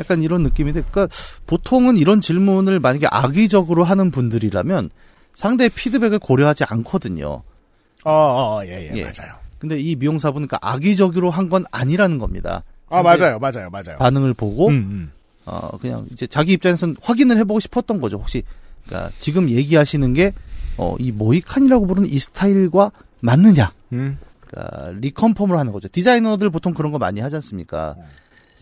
약간 이런 느낌인데, 그러니까 보통은 이런 질문을 만약에 악의적으로 하는 분들이라면 상대의 피드백을 고려하지 않거든요. 아, 아, 예, 예, 예. 맞아요. 근데 이 미용사분은 그러니까 악의적으로 한 건 아니라는 겁니다. 아, 맞아요, 맞아요, 맞아요. 반응을 보고 음, 음. 어, 그냥 이제 자기 입장에서는 확인을 해보고 싶었던 거죠. 혹시, 그러니까 지금 얘기하시는 게, 어, 이 모이칸이라고 부르는 이 스타일과 맞느냐. 음. 그러니까 리컨펌을 하는 거죠. 디자이너들 보통 그런 거 많이 하지 않습니까?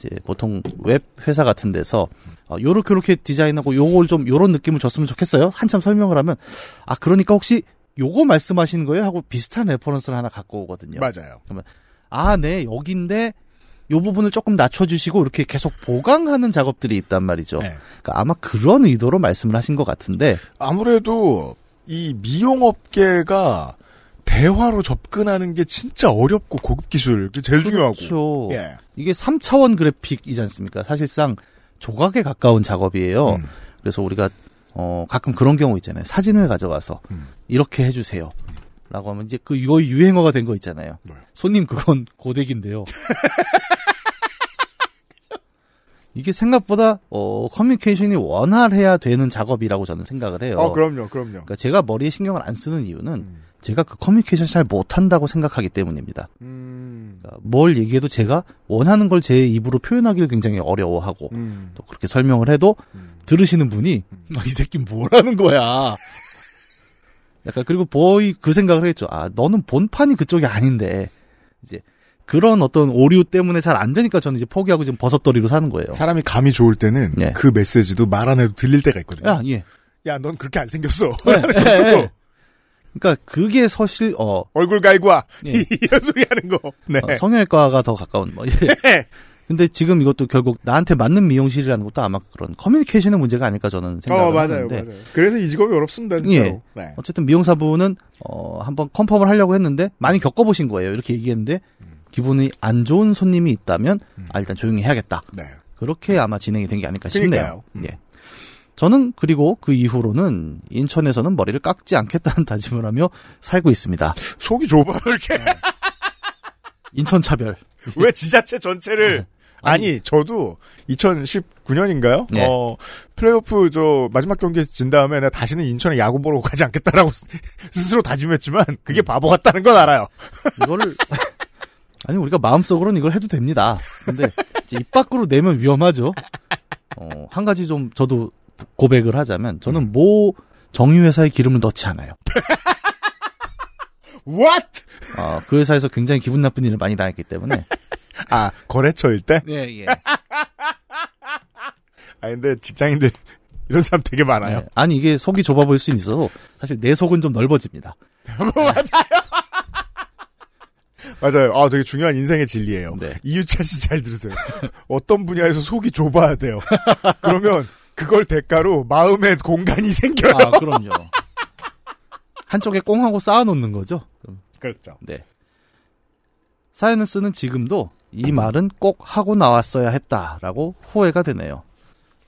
이제 보통 웹 회사 같은 데서 어, 요렇게 요렇게 디자인하고 요걸 좀 요런 느낌을 줬으면 좋겠어요. 한참 설명을 하면 아 그러니까 혹시 요거 말씀하시는 거예요? 하고 비슷한 reference를 하나 갖고 오거든요. 맞아요. 아, 네, 여기인데 요 부분을 조금 낮춰주시고 이렇게 계속 보강하는 작업들이 있단 말이죠. 네. 그러니까 아마 그런 의도로 말씀을 하신 것 같은데 아무래도 이 미용업계가 대화로 접근하는 게 진짜 어렵고 고급 기술 그 제일 중요하고. 그렇죠. 예. 이게 3차원 그래픽이지 않습니까? 사실상 조각에 가까운 작업이에요. 음. 그래서 우리가 어 가끔 그런 경우 있잖아요. 사진을 가져가서 음. 이렇게 해주세요. 라고 하면 이제 그 이거 유행어가 된 거 있잖아요. 뭐요? 손님 그건 고데기인데요. 이게 생각보다 어 커뮤니케이션이 원활해야 되는 작업이라고 저는 생각을 해요. 어, 그럼요, 그럼요. 그러니까 제가 머리에 신경을 안 쓰는 이유는 음. 제가 그 커뮤니케이션 잘 못한다고 생각하기 때문입니다. 음. 그러니까 뭘 얘기해도 제가 원하는 걸 제 입으로 표현하기를 굉장히 어려워하고 음. 또 그렇게 설명을 해도 음. 들으시는 분이 아, 이 새끼 뭐라는 거야. 약간 그리고 보이 그 생각을 했죠. 아 너는 본판이 그쪽이 아닌데 이제 그런 어떤 오류 때문에 잘 안 되니까 저는 이제 포기하고 지금 버섯돌이로 사는 거예요. 사람이 감이 좋을 때는 예. 그 메시지도 말 안 해도 들릴 때가 있거든요. 야 예. 야, 넌 그렇게 안 생겼어. 예. 그러니까 그게 사실 어, 얼굴 갈고 와. 예. 이런 소리 하는 거. 네. 어, 성형외과가 더 가까운 뭐. 예. 근데 지금 이것도 결국 나한테 맞는 미용실이라는 것도 아마 그런 커뮤니케이션의 문제가 아닐까 저는 생각을 어, 맞아요, 하는데 맞아요. 그래서 이 직업이 어렵습니다, 진짜로. 예. 네. 어쨌든 미용사분은 어 한번 컨펌을 하려고 했는데 많이 겪어보신 거예요. 이렇게 얘기했는데 기분이 안 좋은 손님이 있다면 음. 아 일단 조용히 해야겠다. 네. 그렇게 아마 진행이 된 게 아닐까 싶네요. 음. 예. 저는 그리고 그 이후로는 인천에서는 머리를 깎지 않겠다는 다짐을 하며 살고 있습니다. 속이 좁아, 이렇게. 인천 차별. 왜 지자체 전체를. 네. 아니, 저도 2019년인가요? 예. 어, 플레이오프 저 마지막 경기에서 진 다음에 내가 다시는 인천에 야구 보러 가지 않겠다라고 스스로 다짐했지만 그게 바보 같다는 건 알아요. 이거를 아니 우리가 마음속으로는 이걸 해도 됩니다. 근데 입 밖으로 내면 위험하죠. 어, 한 가지 좀 저도 고백을 하자면 저는 음. 모 정유 회사에 기름을 넣지 않아요. What? 어, 그 회사에서 굉장히 기분 나쁜 일을 많이 당했기 때문에. 아, 거래처일 때? 예, 예. 아, 근데 직장인들 이런 사람 되게 많아요. 네. 아니 이게 속이 좁아 보일 수 있어서 사실 내 속은 좀 넓어집니다. 맞아요. 아, 되게 중요한 인생의 진리예요. 네. 이유찬 씨 잘 들으세요. 어떤 분야에서 속이 좁아야 돼요. 그러면 그걸 대가로 마음의 공간이 생겨요. 아, 그럼요. 한쪽에 꽁하고 쌓아놓는 거죠. 그렇죠. 네. 사연을 쓰는 지금도 이 말은 꼭 하고 나왔어야 했다라고 후회가 되네요.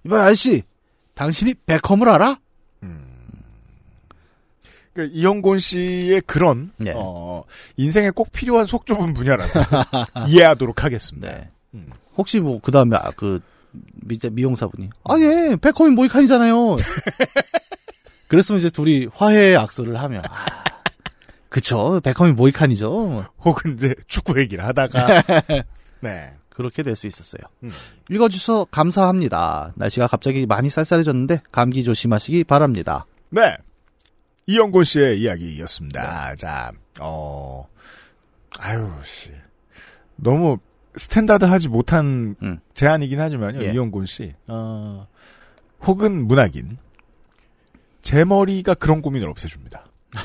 이봐 아저씨, 당신이 베컴을 알아? 그 이영곤 씨의 그런 네. 어, 인생에 꼭 필요한 속 좁은 분야라고 이해하도록 하겠습니다. 네. 음. 혹시 뭐 그 다음에 그 미, 미용사분이 아니 베컴이 모이칸이잖아요. 그랬으면 이제 둘이 화해 악수를 하며 아, 그쵸 베컴이 모이칸이죠. 혹은 이제 축구 얘기를 하다가 네. 그렇게 될 수 있었어요. 음. 읽어주셔서 감사합니다. 날씨가 갑자기 많이 쌀쌀해졌는데 감기 조심하시기 바랍니다. 네. 이영곤 씨의 이야기였습니다. 자, 어, 아유, 씨. 너무 스탠다드 하지 못한 음. 제안이긴 하지만요, 예. 이영곤 씨. 어, 혹은 문학인. 제 머리가 그런 고민을 없애줍니다.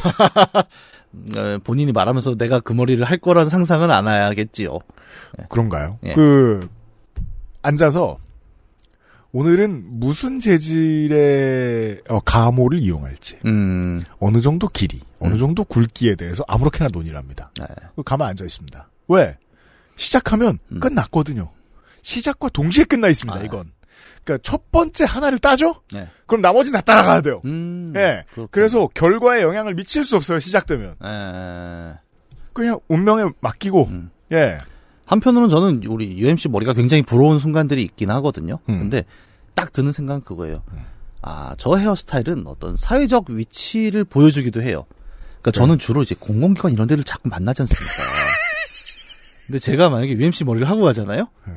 어, 본인이 말하면서 내가 그 머리를 할 거라는 상상은 안 해야겠지요. 그런가요? 예. 그, 앉아서, 오늘은 무슨 재질의 어, 가모를 이용할지, 음, 어느 정도 길이, 어느 음. 정도 굵기에 대해서 아무렇게나 논의를 합니다. 네. 그 가만 앉아 있습니다. 왜? 시작하면 음. 끝났거든요. 시작과 동시에 끝나 있습니다, 아. 이건. 그러니까 첫 번째 하나를 따죠? 네. 그럼 나머지는 다 따라가야 돼요. 음, 예. 그렇군요. 그래서 결과에 영향을 미칠 수 없어요, 시작되면. 에, 그냥 운명에 맡기고, 음. 예. 한편으로는 저는 우리 UMC 머리가 굉장히 부러운 순간들이 있긴 하거든요. 음. 근데 딱 드는 생각은 그거예요. 아, 저 헤어스타일은 어떤 사회적 위치를 보여주기도 해요. 그러니까 저는 주로 이제 공공기관 이런 데를 자꾸 만나지 않습니까? 근데 제가 만약에 UMC 머리를 하고 가잖아요? 네.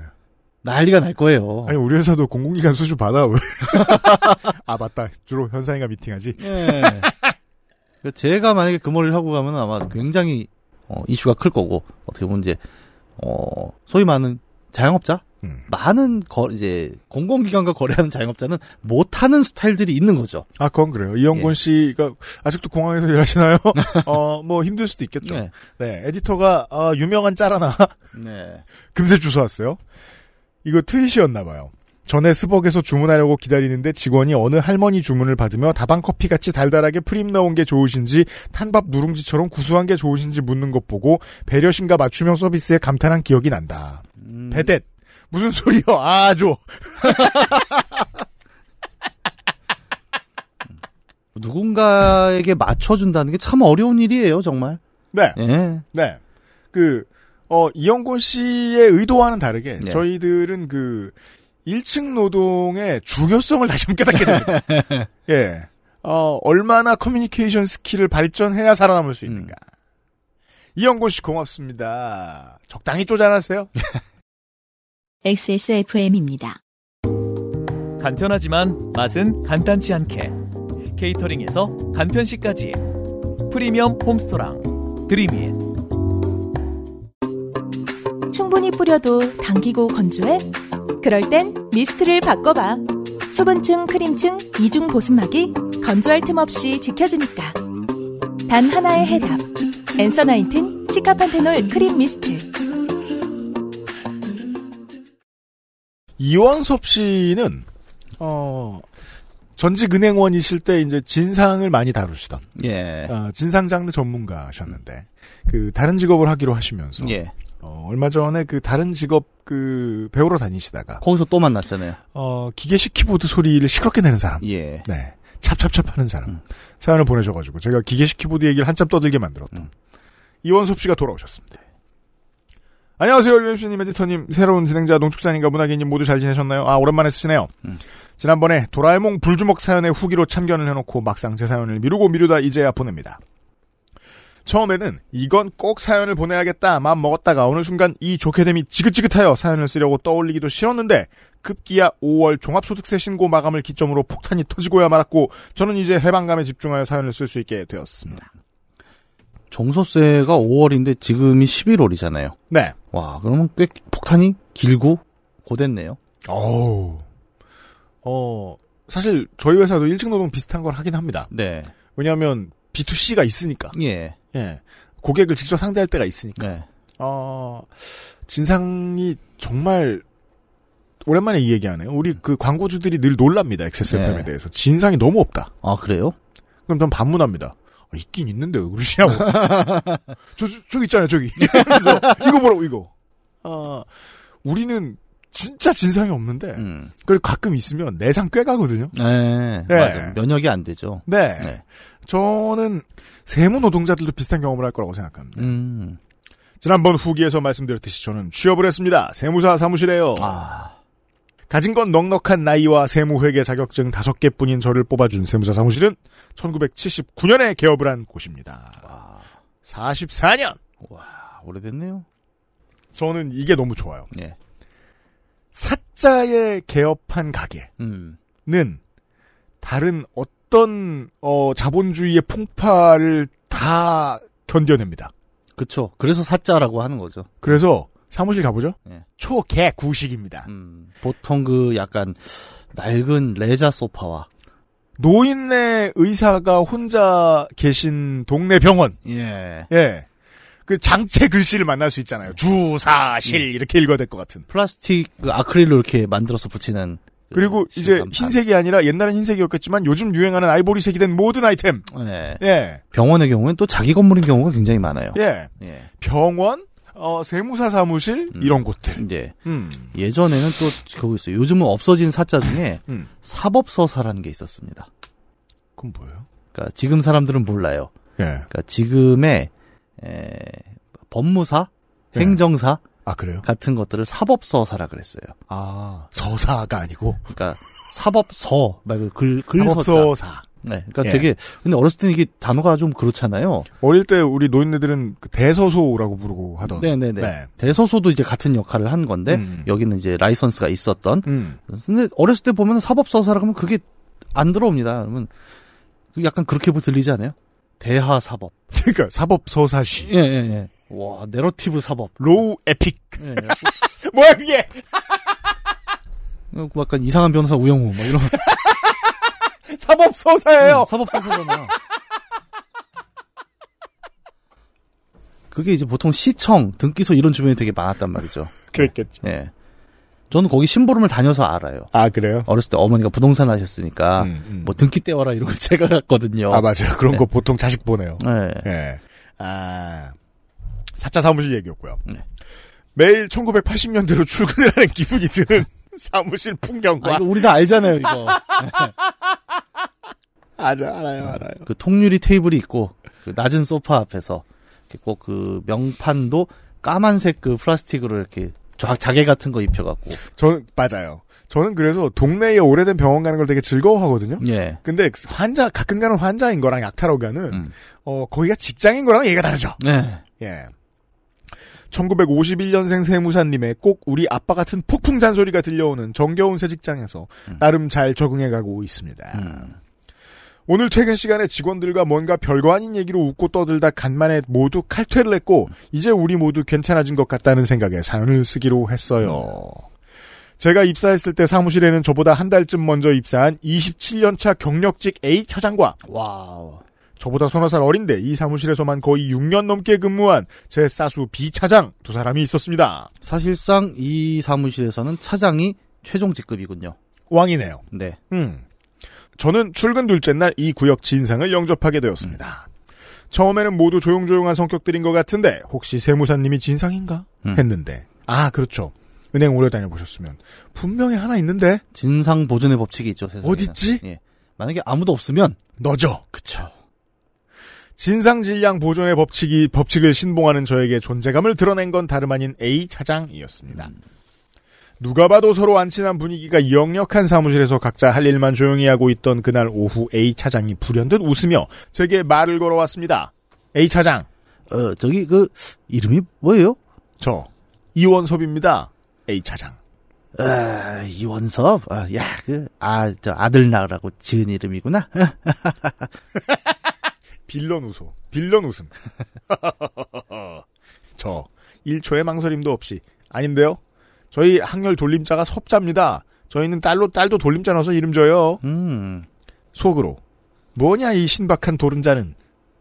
난리가 날 거예요. 아니 우리 회사도 공공기관 수주 받아. 아 맞다. 주로 현상이가 미팅하지. 예. 그 제가 만약에 그 머리를 하고 가면 아마 굉장히 어, 이슈가 클 거고 어떻게 보면 이제 어, 소위 말하는 자영업자 음. 많은 거 이제 공공기관과 거래하는 자영업자는 못하는 스타일들이 있는 거죠. 아 그건 그래요. 이영곤 예. 씨가 아직도 공항에서 일하시나요? 어 뭐 힘들 수도 있겠죠. 네. 네, 에디터가 어, 유명한 짤 하나 네. 금세 주워 왔어요. 이거 트윗이었나 봐요. 전에 스벅에서 주문하려고 기다리는데 직원이 어느 할머니 주문을 받으며 다방 커피 같이 달달하게 프림 넣은 게 좋으신지 탄밥 누룽지처럼 구수한 게 좋으신지 묻는 것 보고 배려심과 맞춤형 서비스에 감탄한 기억이 난다. 음, 배댓 무슨 소리요? 아죠. 누군가에게 맞춰준다는 게 참 어려운 일이에요, 정말. 네, 예. 네. 그 어, 이영곤 씨의 의도와는 다르게 네. 저희들은 그 1층 노동의 중요성을 다시 한번 깨닫게 됩니다. 예. 어, 얼마나 커뮤니케이션 skill을 발전해야 살아남을 수 있는가. 이영곤 씨 고맙습니다. 적당히 쪼잔하세요. XSFM입니다. 간편하지만 맛은 간단치 않게 케이터링에서 간편식까지 프리미엄 홈스토랑 드림잇 충분히 뿌려도 당기고 건조해? 그럴 땐 미스트를 바꿔봐. 수분층, 크림층, 이중 보습막이 건조할 틈 없이 지켜주니까. 단 하나의 해답. 엔서 나인틴 시카판테놀 크림 미스트. 이원섭 씨는 어 전직 은행원이실 때 이제 진상을 많이 다루시던 예. 어, 진상 장르 전문가셨는데 그 다른 직업을 하기로 하시면서 예. 어, 얼마 전에 그 다른 직업 그 배우러 다니시다가 거기서 또 만났잖아요. 어 기계식 키보드 소리를 시끄럽게 내는 사람, 예. 네 찹찹찹 하는 사람 음. 사연을 보내셔 가지고 제가 기계식 키보드 얘기를 한참 떠들게 만들었던 음. 이원섭 씨가 돌아오셨습니다. 안녕하세요, 유엠씨님, 에디터님, 새로운 진행자, 농축산인가 문학인님 모두 잘 지내셨나요? 아, 오랜만에 쓰시네요. 음. 지난번에 도라에몽 불주먹 사연의 후기로 참견을 해놓고 막상 제 사연을 미루고 미루다 이제야 보냅니다. 처음에는 이건 꼭 사연을 보내야겠다 마음 먹었다가 어느 순간 이 좋게 됨이 지긋지긋하여 사연을 쓰려고 떠올리기도 싫었는데 급기야 5월 종합소득세 신고 마감을 기점으로 폭탄이 터지고야 말았고 저는 이제 해방감에 집중하여 사연을 쓸 수 있게 되었습니다. 종소세가 5월인데 지금이 11월이잖아요. 네. 와, 그러면 꽤 폭탄이 길고 고됐네요. 어우. 어, 사실 저희 회사도 1층 노동 비슷한 걸 하긴 합니다. 네. 왜냐하면 B2C가 있으니까. 예. 예. 고객을 직접 상대할 때가 있으니까. 네. 어, 진상이 정말 오랜만에 이 얘기하네요. 우리 그 광고주들이 늘 놀랍니다. XSFM에 네. 대해서. 진상이 너무 없다. 아, 그래요? 그럼 전 반문합니다. 아, 있긴 있는데 왜 그러시냐고. 저, 저, 저기 있잖아요, 저기. 그래서 이거 보라고, 이거. 아, 우리는 진짜 진상이 없는데, 음. 그걸 가끔 있으면 내상 꽤 가거든요. 네. 네. 맞아요. 면역이 안 되죠. 네. 네. 저는 세무 노동자들도 비슷한 경험을 할 거라고 생각합니다. 음. 지난번 후기에서 말씀드렸듯이 저는 취업을 했습니다. 세무사 사무실에요. 아. 가진 건 넉넉한 나이와 세무회계 자격증 5개 뿐인 저를 뽑아준 세무사 사무실은 1979년에 개업을 한 곳입니다. 44년! 와, 오래됐네요. 저는 이게 너무 좋아요. 예. 사자에 개업한 가게는 음. 다른 어떤 어, 자본주의의 풍파를 다 견뎌냅니다. 그쵸. 그래서 사자라고 하는 거죠. 그래서 사무실 가보죠. 예. 초개 구식입니다. 음. 보통 그 약간 낡은 레자 소파와 노인네 의사가 혼자 계신 동네 병원. 예. 예. 그 장체 글씨를 만날 수 있잖아요. 주사실 이렇게 읽어야 될 것 같은. 플라스틱 그 아크릴로 이렇게 만들어서 붙이는 그 그리고 이제 시간판. 흰색이 아니라 옛날엔 흰색이었겠지만 요즘 유행하는 아이보리색이 된 모든 아이템. 예. 예. 병원의 경우엔 또 자기 건물인 경우가 굉장히 많아요. 예. 예. 병원, 어, 세무사 사무실 음. 이런 곳들. 이제 음. 예전에는 또 그거 있어요. 요즘은 없어진 사자 중에 음. 사법서사라는 게 있었습니다. 그건 뭐예요? 그러니까 지금 사람들은 몰라요. 예. 그러니까 지금의 에, 법무사, 예. 행정사 아, 그래요? 같은 것들을 사법서사라 그랬어요. 아, 서사가 아니고 그러니까 사법서 말고 글 글서자. 사법서사. 네. 그러니까 예. 되게 근데 어렸을 때는 이게 단어가 좀 그렇잖아요. 어릴 때 우리 노인네들은 그 대서소라고 부르고 하던. 네네네. 네. 대서소도 이제 같은 역할을 한 건데 음. 여기는 이제 라이선스가 있었던. 음. 근데 어렸을 때 보면 사법서사라 그러면 그게 안 들어옵니다. 그러면 그 약간 그렇게 들리지 않아요? 대하사법. 그러니까 사법서사시. 예, 예, 예. 와, 내러티브 사법. Law epic. 예. 뭐야 그게? 그 약간 이상한 변호사 우영우, 뭐 이런. 사법서사예요. 사법서사잖아. 그게 이제 보통 시청, 등기소 이런 주변에 되게 많았단 말이죠. 그랬겠죠. 예. 저는 거기 심부름을 다녀서 알아요. 아 그래요? 어렸을 때 어머니가 부동산 하셨으니까 음, 음. 뭐 등기 떼와라 이런 걸 제가 갔거든요. 아 맞아요. 그런 네. 거 보통 자식 보내요. 네. 예. 아 사자 사무실 얘기였고요. 네. 매일 1980년대로 출근을 하는 기분이 드는 사무실 풍경과 아, 이거 우리 다 알잖아요, 이거. 알아, 알아요, 알아요. 그 통유리 테이블이 있고 그 낮은 소파 앞에서 꼭 그 명판도 까만색 그 플라스틱으로 이렇게 자, 자개 같은 거 입혀갖고 저는 맞아요. 저는 그래서 동네에 오래된 병원 가는 걸 되게 즐거워하거든요. 예. 근데 환자 가끔 가는 환자인 거랑 약타로 가는 음. 어 거기가 직장인 거랑 얘기가 다르죠. 네. 예. 1951년생 세무사님의 꼭 우리 아빠 같은 폭풍 잔소리가 들려오는 정겨운 새 직장에서 음. 나름 잘 적응해가고 있습니다. 음. 오늘 퇴근 시간에 직원들과 뭔가 별거 아닌 얘기로 웃고 떠들다 간만에 모두 칼퇴를 했고 이제 우리 모두 괜찮아진 것 같다는 생각에 사연을 쓰기로 했어요. 제가 입사했을 때 사무실에는 저보다 한 달쯤 먼저 입사한 27년차 경력직 A 차장과 Wow. 저보다 서너 살 어린데 이 사무실에서만 거의 6년 넘게 근무한 제 사수 B 차장 두 사람이 있었습니다. 사실상 이 사무실에서는 차장이 최종 직급이군요. 왕이네요. 네. 음. 저는 출근 둘째 날 이 구역 진상을 영접하게 되었습니다. 처음에는 모두 조용조용한 성격들인 것 같은데 혹시 세무사님이 진상인가 음. 했는데 아 그렇죠. 은행 오래 다녀보셨으면 분명히 하나 있는데 진상 보존의 법칙이 있죠. 세상에. 어딨지? 예. 만약에 아무도 없으면 너죠. 그쵸. 진상 질량 보존의 법칙이 법칙을 신봉하는 저에게 존재감을 드러낸 건 다름 아닌 A 차장이었습니다. 누가 봐도 서로 안 친한 분위기가 역력한 사무실에서 각자 할 일만 조용히 하고 있던 그날 오후 A 차장이 불현듯 웃으며 제게 말을 걸어왔습니다. A 차장, 어 저기 그 이름이 뭐예요? 저 이원섭입니다. A 차장. 아, 이원섭. 아, 야, 그, 아, 저 아들 낳으라고 지은 이름이구나. 빌런 웃어. 빌런 웃음. 저 1초의 망설임도 없이 아닌데요. 저희 학렬 돌림자가 섭자입니다. 저희는 딸로 딸도 돌림자 넣어서 이름 줘요. 음. 속으로 뭐냐 이 신박한 도른자는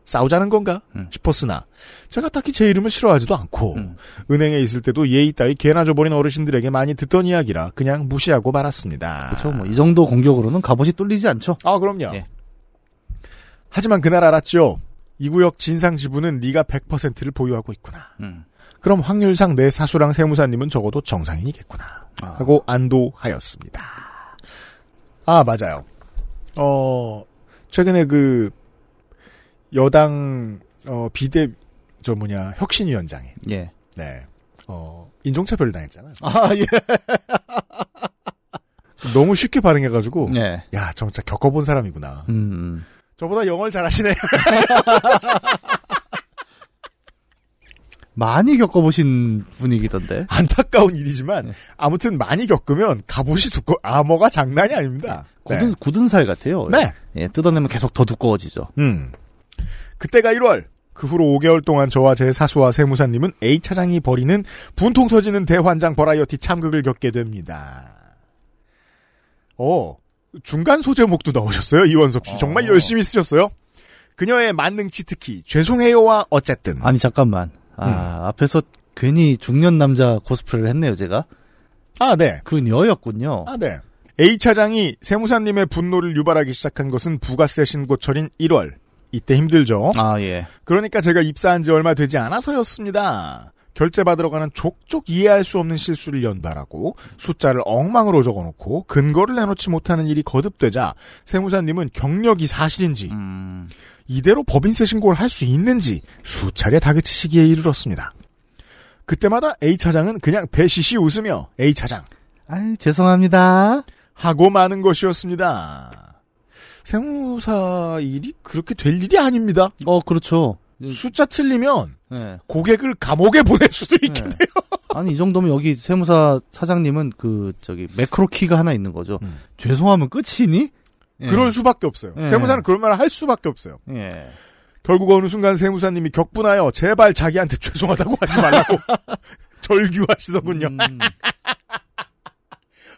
싸우자는 건가 음. 싶었으나 제가 딱히 제 이름을 싫어하지도 않고 음. 은행에 있을 때도 예의 따위 개나 줘버린 어르신들에게 많이 듣던 이야기라 그냥 무시하고 말았습니다. 그쵸, 뭐, 이 정도 공격으로는 갑옷이 뚫리지 않죠. 아 그럼요. 예. 하지만 그날 알았죠. 이 구역 진상 지부는 네가 100%를 보유하고 있구나. 음. 그럼 확률상 내 사수랑 세무사님은 적어도 정상인이겠구나. 아. 하고 안도하였습니다. 아 맞아요. 어 최근에 그 여당 어 비대 저 뭐냐 혁신위원장이 예. 네. 어 인종차별 당했잖아요. 아, 예. 너무 쉽게 반응해가지고 예. 야 정짜 겪어본 사람이구나. 음, 음. 저보다 영어를 잘하시네. 많이 겪어보신 분위기던데. 안타까운 일이지만 아무튼 많이 겪으면 갑옷이 두꺼 암호가 장난이 아닙니다. 굳은, 굳은 살 같아요. 네. 예, 뜯어내면 계속 더 두꺼워지죠. 음. 그때가 1월. 그 후로 5개월 동안 저와 제 사수와 세무사님은 A 차장이 벌이는 분통 터지는 대환장 버라이어티 참극을 겪게 됩니다. 어, 중간 소제목도 넣으셨어요, 이원섭 씨. 정말 어. 열심히 쓰셨어요. 그녀의 만능치 특히 죄송해요와 어쨌든. 아니, 잠깐만. 아, 앞에서 괜히 중년 남자 코스프레를 했네요, 제가. 아, 네. 그녀였군요. 아, 네. A 차장이 세무사님의 분노를 유발하기 시작한 것은 부가세 신고철인 1월. 이때 힘들죠. 아, 예. 그러니까 제가 입사한 지 얼마 되지 않아서였습니다. 결제 받으러 가는 족족 이해할 수 없는 실수를 연발하고 숫자를 엉망으로 적어놓고 근거를 내놓지 못하는 일이 거듭되자 세무사님은 경력이 사실인지 음, 이대로 법인세 신고를 할 수 있는지 수차례 다그치시기에 이르렀습니다. 그때마다 A 차장은 그냥 배시시 웃으며 A 차장 아유, 죄송합니다. 하고 마는 것이었습니다. 세무사 일이 그렇게 될 일이 아닙니다. 어, 그렇죠. 숫자 틀리면 네. 고객을 감옥에 보낼 수도 있게 네. 돼요. 아니 이 정도면 여기 세무사 사장님은 그 저기 매크로 키가 하나 있는 거죠. 음. 죄송하면 끝이니? 예. 그럴 수밖에 없어요. 예. 세무사는 그런 말을 할 수밖에 없어요. 예. 결국 어느 순간 세무사님이 격분하여 제발 자기한테 죄송하다고 하지 말라고 절규하시더군요. 음,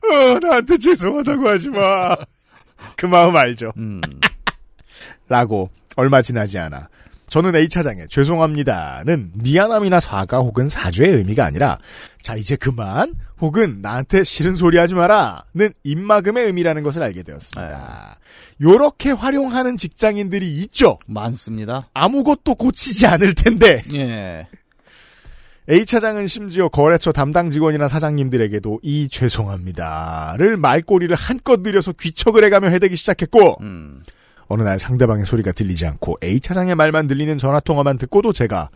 어, 나한테 죄송하다고 하지 마. 그 마음 알죠. 음. 라고 얼마 지나지 않아. 저는 A차장에 죄송합니다는 미안함이나 사과 혹은 사죄의 의미가 아니라 자 이제 그만 혹은 나한테 싫은 소리 하지 마라는 입막음의 의미라는 것을 알게 되었습니다. 요렇게 활용하는 직장인들이 있죠. 많습니다. 아무것도 고치지 않을 텐데 예. A차장은 심지어 거래처 담당 직원이나 사장님들에게도 이 죄송합니다를 말꼬리를 한껏 들여서 귀척을 해가며 해대기 시작했고 음. 어느 날 상대방의 소리가 들리지 않고 A차장의 말만 들리는 전화 통화만 듣고도 제가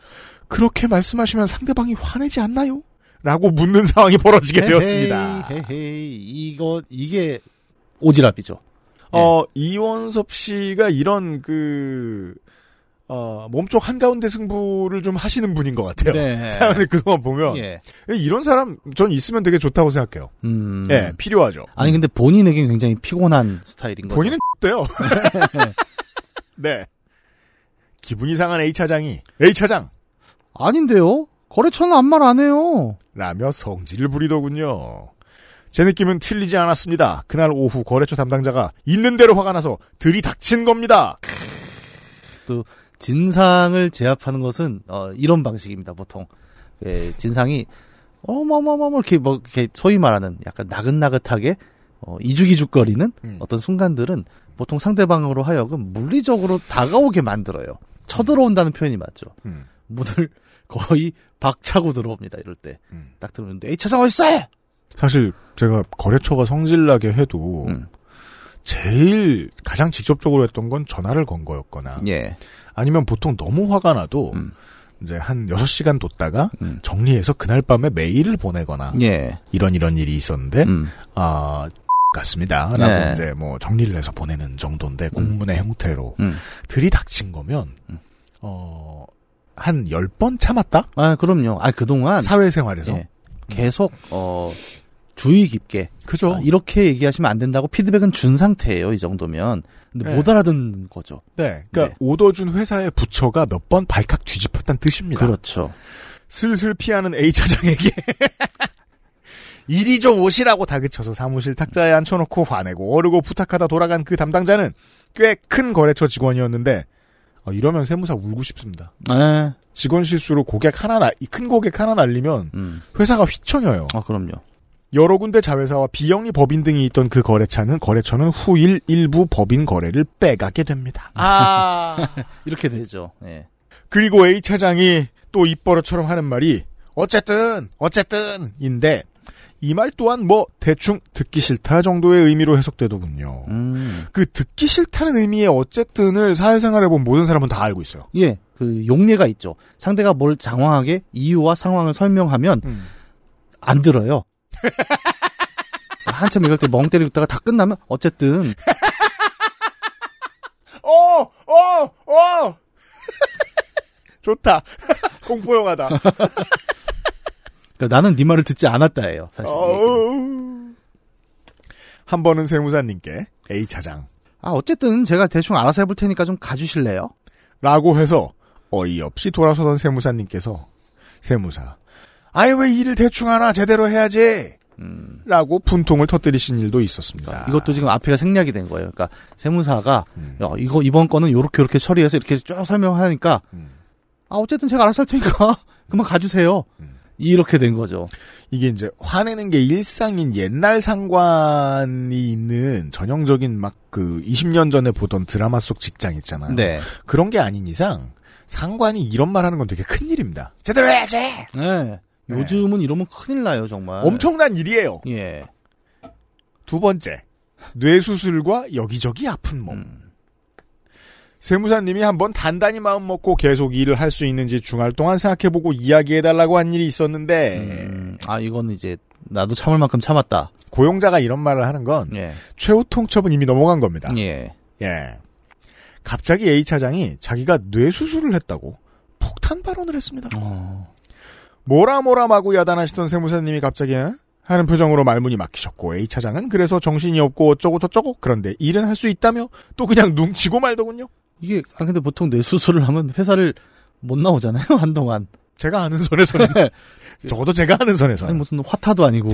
그렇게 말씀하시면 상대방이 화내지 않나요? 라고 묻는 상황이 벌어지게 되었습니다. 헤헤이, 헤헤이. 이거 이게 오지랖이죠. 어, 이원섭 씨가 이런 그, 어, 몸쪽 한가운데 승부를 좀 하시는 분인 것 같아요. 네. 사연을 그동안 보면. 예. 이런 사람 전 있으면 되게 좋다고 생각해요. 음. 예, 필요하죠. 아니 근데 본인에겐 굉장히 피곤한 스타일인 거죠. 본인은 돼요. 네. 기분 이 상한 A차장이, A차장! 아닌데요. 거래처는 아무 말 안 해요. 라며 성질을 부리더군요. 제 느낌은 틀리지 않았습니다. 그날 오후 거래처 담당자가 있는 대로 화가 나서 들이닥친 겁니다. 진상을 제압하는 것은 어, 이런 방식입니다. 보통 예, 진상이 어머머머머 이렇게 뭐 이렇게 소위 말하는 약간 나긋나긋하게 어, 이죽이죽거리는 음. 어떤 순간들은 보통 상대방으로 하여금 물리적으로 다가오게 만들어요. 쳐들어온다는 표현이 맞죠. 음. 문을 거의 박차고 들어옵니다. 이럴 때딱 음. 들어오는데 에이 차장 어딨어? 사실 제가 거래처가 성질나게 해도 음. 제일 가장 직접적으로 했던 건 전화를 건 거였거나 예. 아니면 보통 너무 화가 나도 음. 이제 한 6시간 뒀다가 음. 정리해서 그날 밤에 메일을 보내거나 예. 이런 이런 일이 있었는데 음. 아 같습니다. 라고 네. 이제 뭐 정리를 해서 보내는 정도인데 공문의 형태로 음. 들이닥친 거면 음. 어, 한 10번 참았다? 아 그럼요. 아 그동안 사회생활에서. 예, 계속 어 주의 깊게 그죠? 아, 이렇게 얘기하시면 안 된다고 피드백은 준 상태예요. 이 정도면. 근데 네. 못 알아듣는 거죠. 네. 그러니까 네. 오더 준 회사의 부처가 몇 번 발칵 뒤집혔다는 뜻입니다. 그렇죠. 슬슬 피하는 A 차장에게 이리 좀 오시라고 다그쳐서 사무실 탁자에 앉혀놓고 화내고 어르고 부탁하다 돌아간 그 담당자는 꽤 큰 거래처 직원이었는데 어, 이러면 세무사 울고 싶습니다. 네. 직원 실수로 고객 하나 날, 큰 고객 하나 날리면 음. 회사가 휘청여요. 아 그럼요. 여러 군데 자회사와 비영리 법인 등이 있던 그 거래처는 거래처는 후일 일부 법인 거래를 빼가게 됩니다. 아. 이렇게 되죠. 예. 그리고 A 차장이 또 입버릇처럼 하는 말이 어쨌든 어쨌든인데 이 말 또한 뭐 대충 듣기 싫다 정도의 의미로 해석되더군요. 음. 그 듣기 싫다는 의미의 어쨌든을 사회생활에 본 모든 사람은 다 알고 있어요. 예. 그 용례가 있죠. 상대가 뭘 장황하게 이유와 상황을 설명하면 음. 안 들어요. 한참 읽을 때멍 때리고 있다가 다 끝나면 어쨌든 어, 어, 어. 좋다. 공포 영화다. 그러니까 나는 네 말을 듣지 않았다예요. 사실. 이 얘기는. 어우. 한 번은 세무사님께 A 차장 아 어쨌든 제가 대충 알아서 해볼 테니까 좀 가주실래요? 라고 해서 어이없이 돌아서던 세무사님께서 세무사 아이 왜 일을 대충 하나 제대로 해야지 음. 라고 분통을 터뜨리신 일도 있었습니다. 이것도 지금 앞에가 생략이 된 거예요. 그러니까 세무사가 음. 야, 이거 이번 거는 요렇게 요렇게 처리해서 이렇게 쭉 설명하니까 음. 아 어쨌든 제가 알아서 할 테니까 그만 가주세요. 음. 이렇게 된 거죠. 이게 이제 화내는 게 일상인 옛날 상관이 있는 전형적인 막 그 20년 전에 보던 드라마 속 직장 있잖아요. 네. 그런 게 아닌 이상 상관이 이런 말 하는 건 되게 큰 일입니다. 제대로 해야지! 네. 요즘은 이러면 큰일 나요 정말. 엄청난 일이에요. 예. 두 번째, 뇌수술과 여기저기 아픈 몸. 음. 세무사님이 한번 단단히 마음 먹고 계속 일을 할 수 있는지 중할 동안 생각해보고 이야기해달라고 한 일이 있었는데 음, 아 이거는 이제 나도 참을 만큼 참았다. 고용자가 이런 말을 하는 건 예. 최후 통첩은 이미 넘어간 겁니다. 예. 예. 갑자기 A 차장이 자기가 뇌 수술을 했다고 폭탄 발언을 했습니다. 어. 뭐라 뭐라 마구 야단하시던 세무사님이 갑자기 에? 하는 표정으로 말문이 막히셨고 A 차장은 그래서 정신이 없고 어쩌고 저쩌고 그런데 일은 할 수 있다며 또 그냥 뭉치고 말더군요. 이게 아 근데 보통 뇌 수술을 하면 회사를 못 나오잖아요 한동안. 제가 아는 선에서는 적어도 제가 아는 선에서 아니 무슨 화타도 아니고.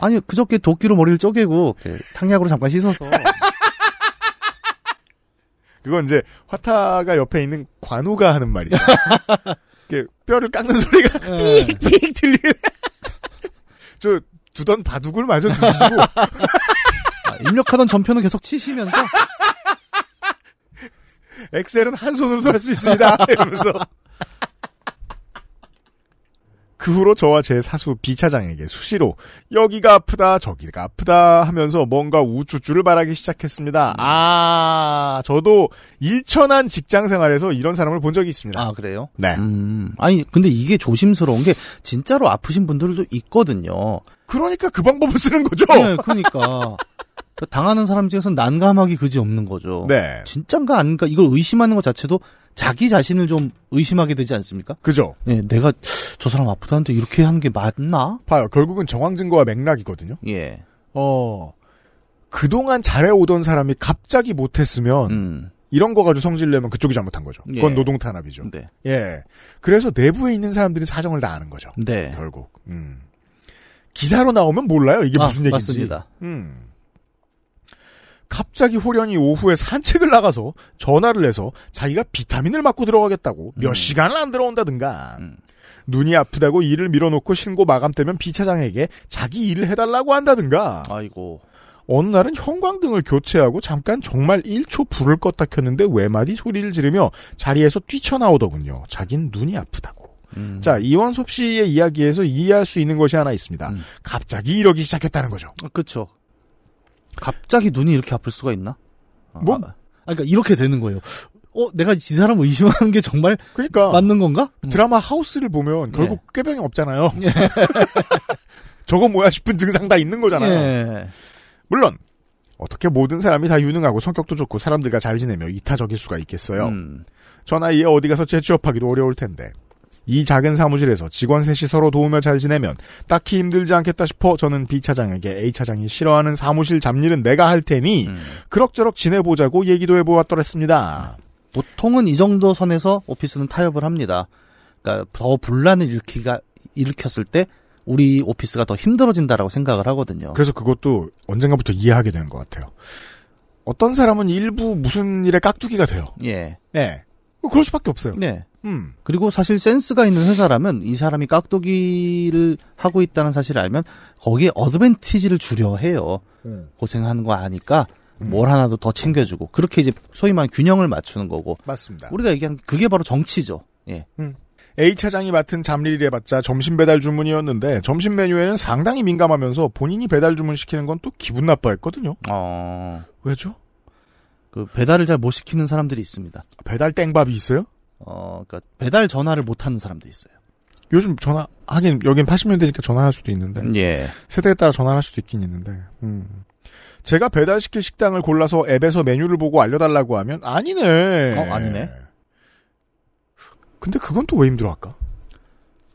아니 그저께 도끼로 머리를 쪼개고 그 탕약으로 잠깐 씻어서 그건 이제 화타가 옆에 있는 관우가 하는 말이죠. 이렇게 뼈를 깎는 소리가 예. 삑삑 들리는. 저 두던 바둑을 마저 드시고 아, 입력하던 전표는 계속 치시면서 엑셀은 한 손으로도 할 수 있습니다. 이러면서 그 후로 저와 제 사수 B 차장에게 수시로 여기가 아프다 저기가 아프다 하면서 뭔가 우쭈쭈를 말하기 시작했습니다. 아 저도 일천한 직장 생활에서 이런 사람을 본 적이 있습니다. 아 그래요? 네. 음 아니 근데 이게 조심스러운 게 진짜로 아프신 분들도 있거든요. 그러니까 그 방법을 쓰는 거죠. 네, 그러니까 그 당하는 사람 중에서 난감하기 그지 없는 거죠. 네. 진짠가 아닌가 이걸 의심하는 것 자체도 자기 자신을 좀 의심하게 되지 않습니까? 그죠. 네, 내가 저 사람 아프다는데 이렇게 하는 게 맞나? 봐요. 결국은 정황 증거와 맥락이거든요. 예. 어 그동안 잘해오던 사람이 갑자기 못했으면 음. 이런 거 가지고 성질 내면 그쪽이 잘못한 거죠. 그건 예. 노동 탄압이죠. 네. 예. 그래서 내부에 있는 사람들이 사정을 다 아는 거죠. 네. 결국. 음. 기사로 나오면 몰라요. 이게 아, 무슨 얘기인지. 맞습니다. 음. 갑자기 호련이 오후에 산책을 나가서 전화를 해서 자기가 비타민을 맞고 들어가겠다고 몇 음. 시간을 안 들어온다든가 음. 눈이 아프다고 일을 밀어놓고 신고 마감되면 비차장에게 자기 일을 해달라고 한다든가 아이고. 어느 날은 형광등을 교체하고 잠깐 정말 1초 불을 껐다 켰는데 외마디 소리를 지르며 자리에서 뛰쳐나오더군요. 자긴 눈이 아프다고. 음. 자, 이원섭 씨의 이야기에서 이해할 수 있는 것이 하나 있습니다. 음. 갑자기 이러기 시작했다는 거죠. 아, 그쵸. 갑자기 눈이 이렇게 아플 수가 있나? 아, 뭐? 아, 그러니까 이렇게 되는 거예요. 어, 내가 이 사람 의심하는 게 정말 그러니까 맞는 건가? 음. 드라마 하우스를 보면 결국 예. 꾀병이 없잖아요. 저거 뭐야 싶은 증상 다 있는 거잖아요. 예. 물론 어떻게 모든 사람이 다 유능하고 성격도 좋고 사람들과 잘 지내며 이타적일 수가 있겠어요. 음. 저 나이에 어디 가서 재취업하기도 어려울 텐데 이 작은 사무실에서 직원 셋이 서로 도우며 잘 지내면 딱히 힘들지 않겠다 싶어 저는 B 차장에게 A 차장이 싫어하는 사무실 잡일은 내가 할 테니 음. 그럭저럭 지내보자고 얘기도 해보았더랬습니다. 보통은 이 정도 선에서 오피스는 타협을 합니다. 그러니까 더 분란을 일으키가 일으켰을 때 우리 오피스가 더 힘들어진다라고 생각을 하거든요. 그래서 그것도 언젠가부터 이해하게 되는 것 같아요. 어떤 사람은 일부 무슨 일에 깍두기가 돼요. 예. 네. 그럴 수밖에 없어요. 네. 음. 그리고 사실 센스가 있는 회사라면 이 사람이 깍두기를 하고 있다는 사실을 알면 거기에 어드밴티지를 주려 해요. 음. 고생하는 거 아니까 뭘 하나 도 더 챙겨주고 그렇게 이제 소위 말하는 균형을 맞추는 거고 맞습니다. 우리가 얘기한 그게 바로 정치죠. 예. A 차장이 맡은 잡일을 해봤자 점심 배달 주문이었는데 점심 메뉴에는 상당히 민감하면서 본인이 배달 주문 시키는 건 또 기분 나빠했거든요. 어. 왜죠? 그 배달을 잘 못 시키는 사람들이 있습니다. 배달 땡밥이 있어요? 어, 그러니까 배달 전화를 못 하는 사람도 있어요. 요즘 전화 하긴 여긴 80년대니까 전화할 수도 있는데 예. 세대에 따라 전화할 수도 있긴 있는데. 음. 제가 배달시킬 식당을 골라서 앱에서 메뉴를 보고 알려달라고 하면 아니네. 어, 아니네. 근데 그건 또 왜 힘들어할까?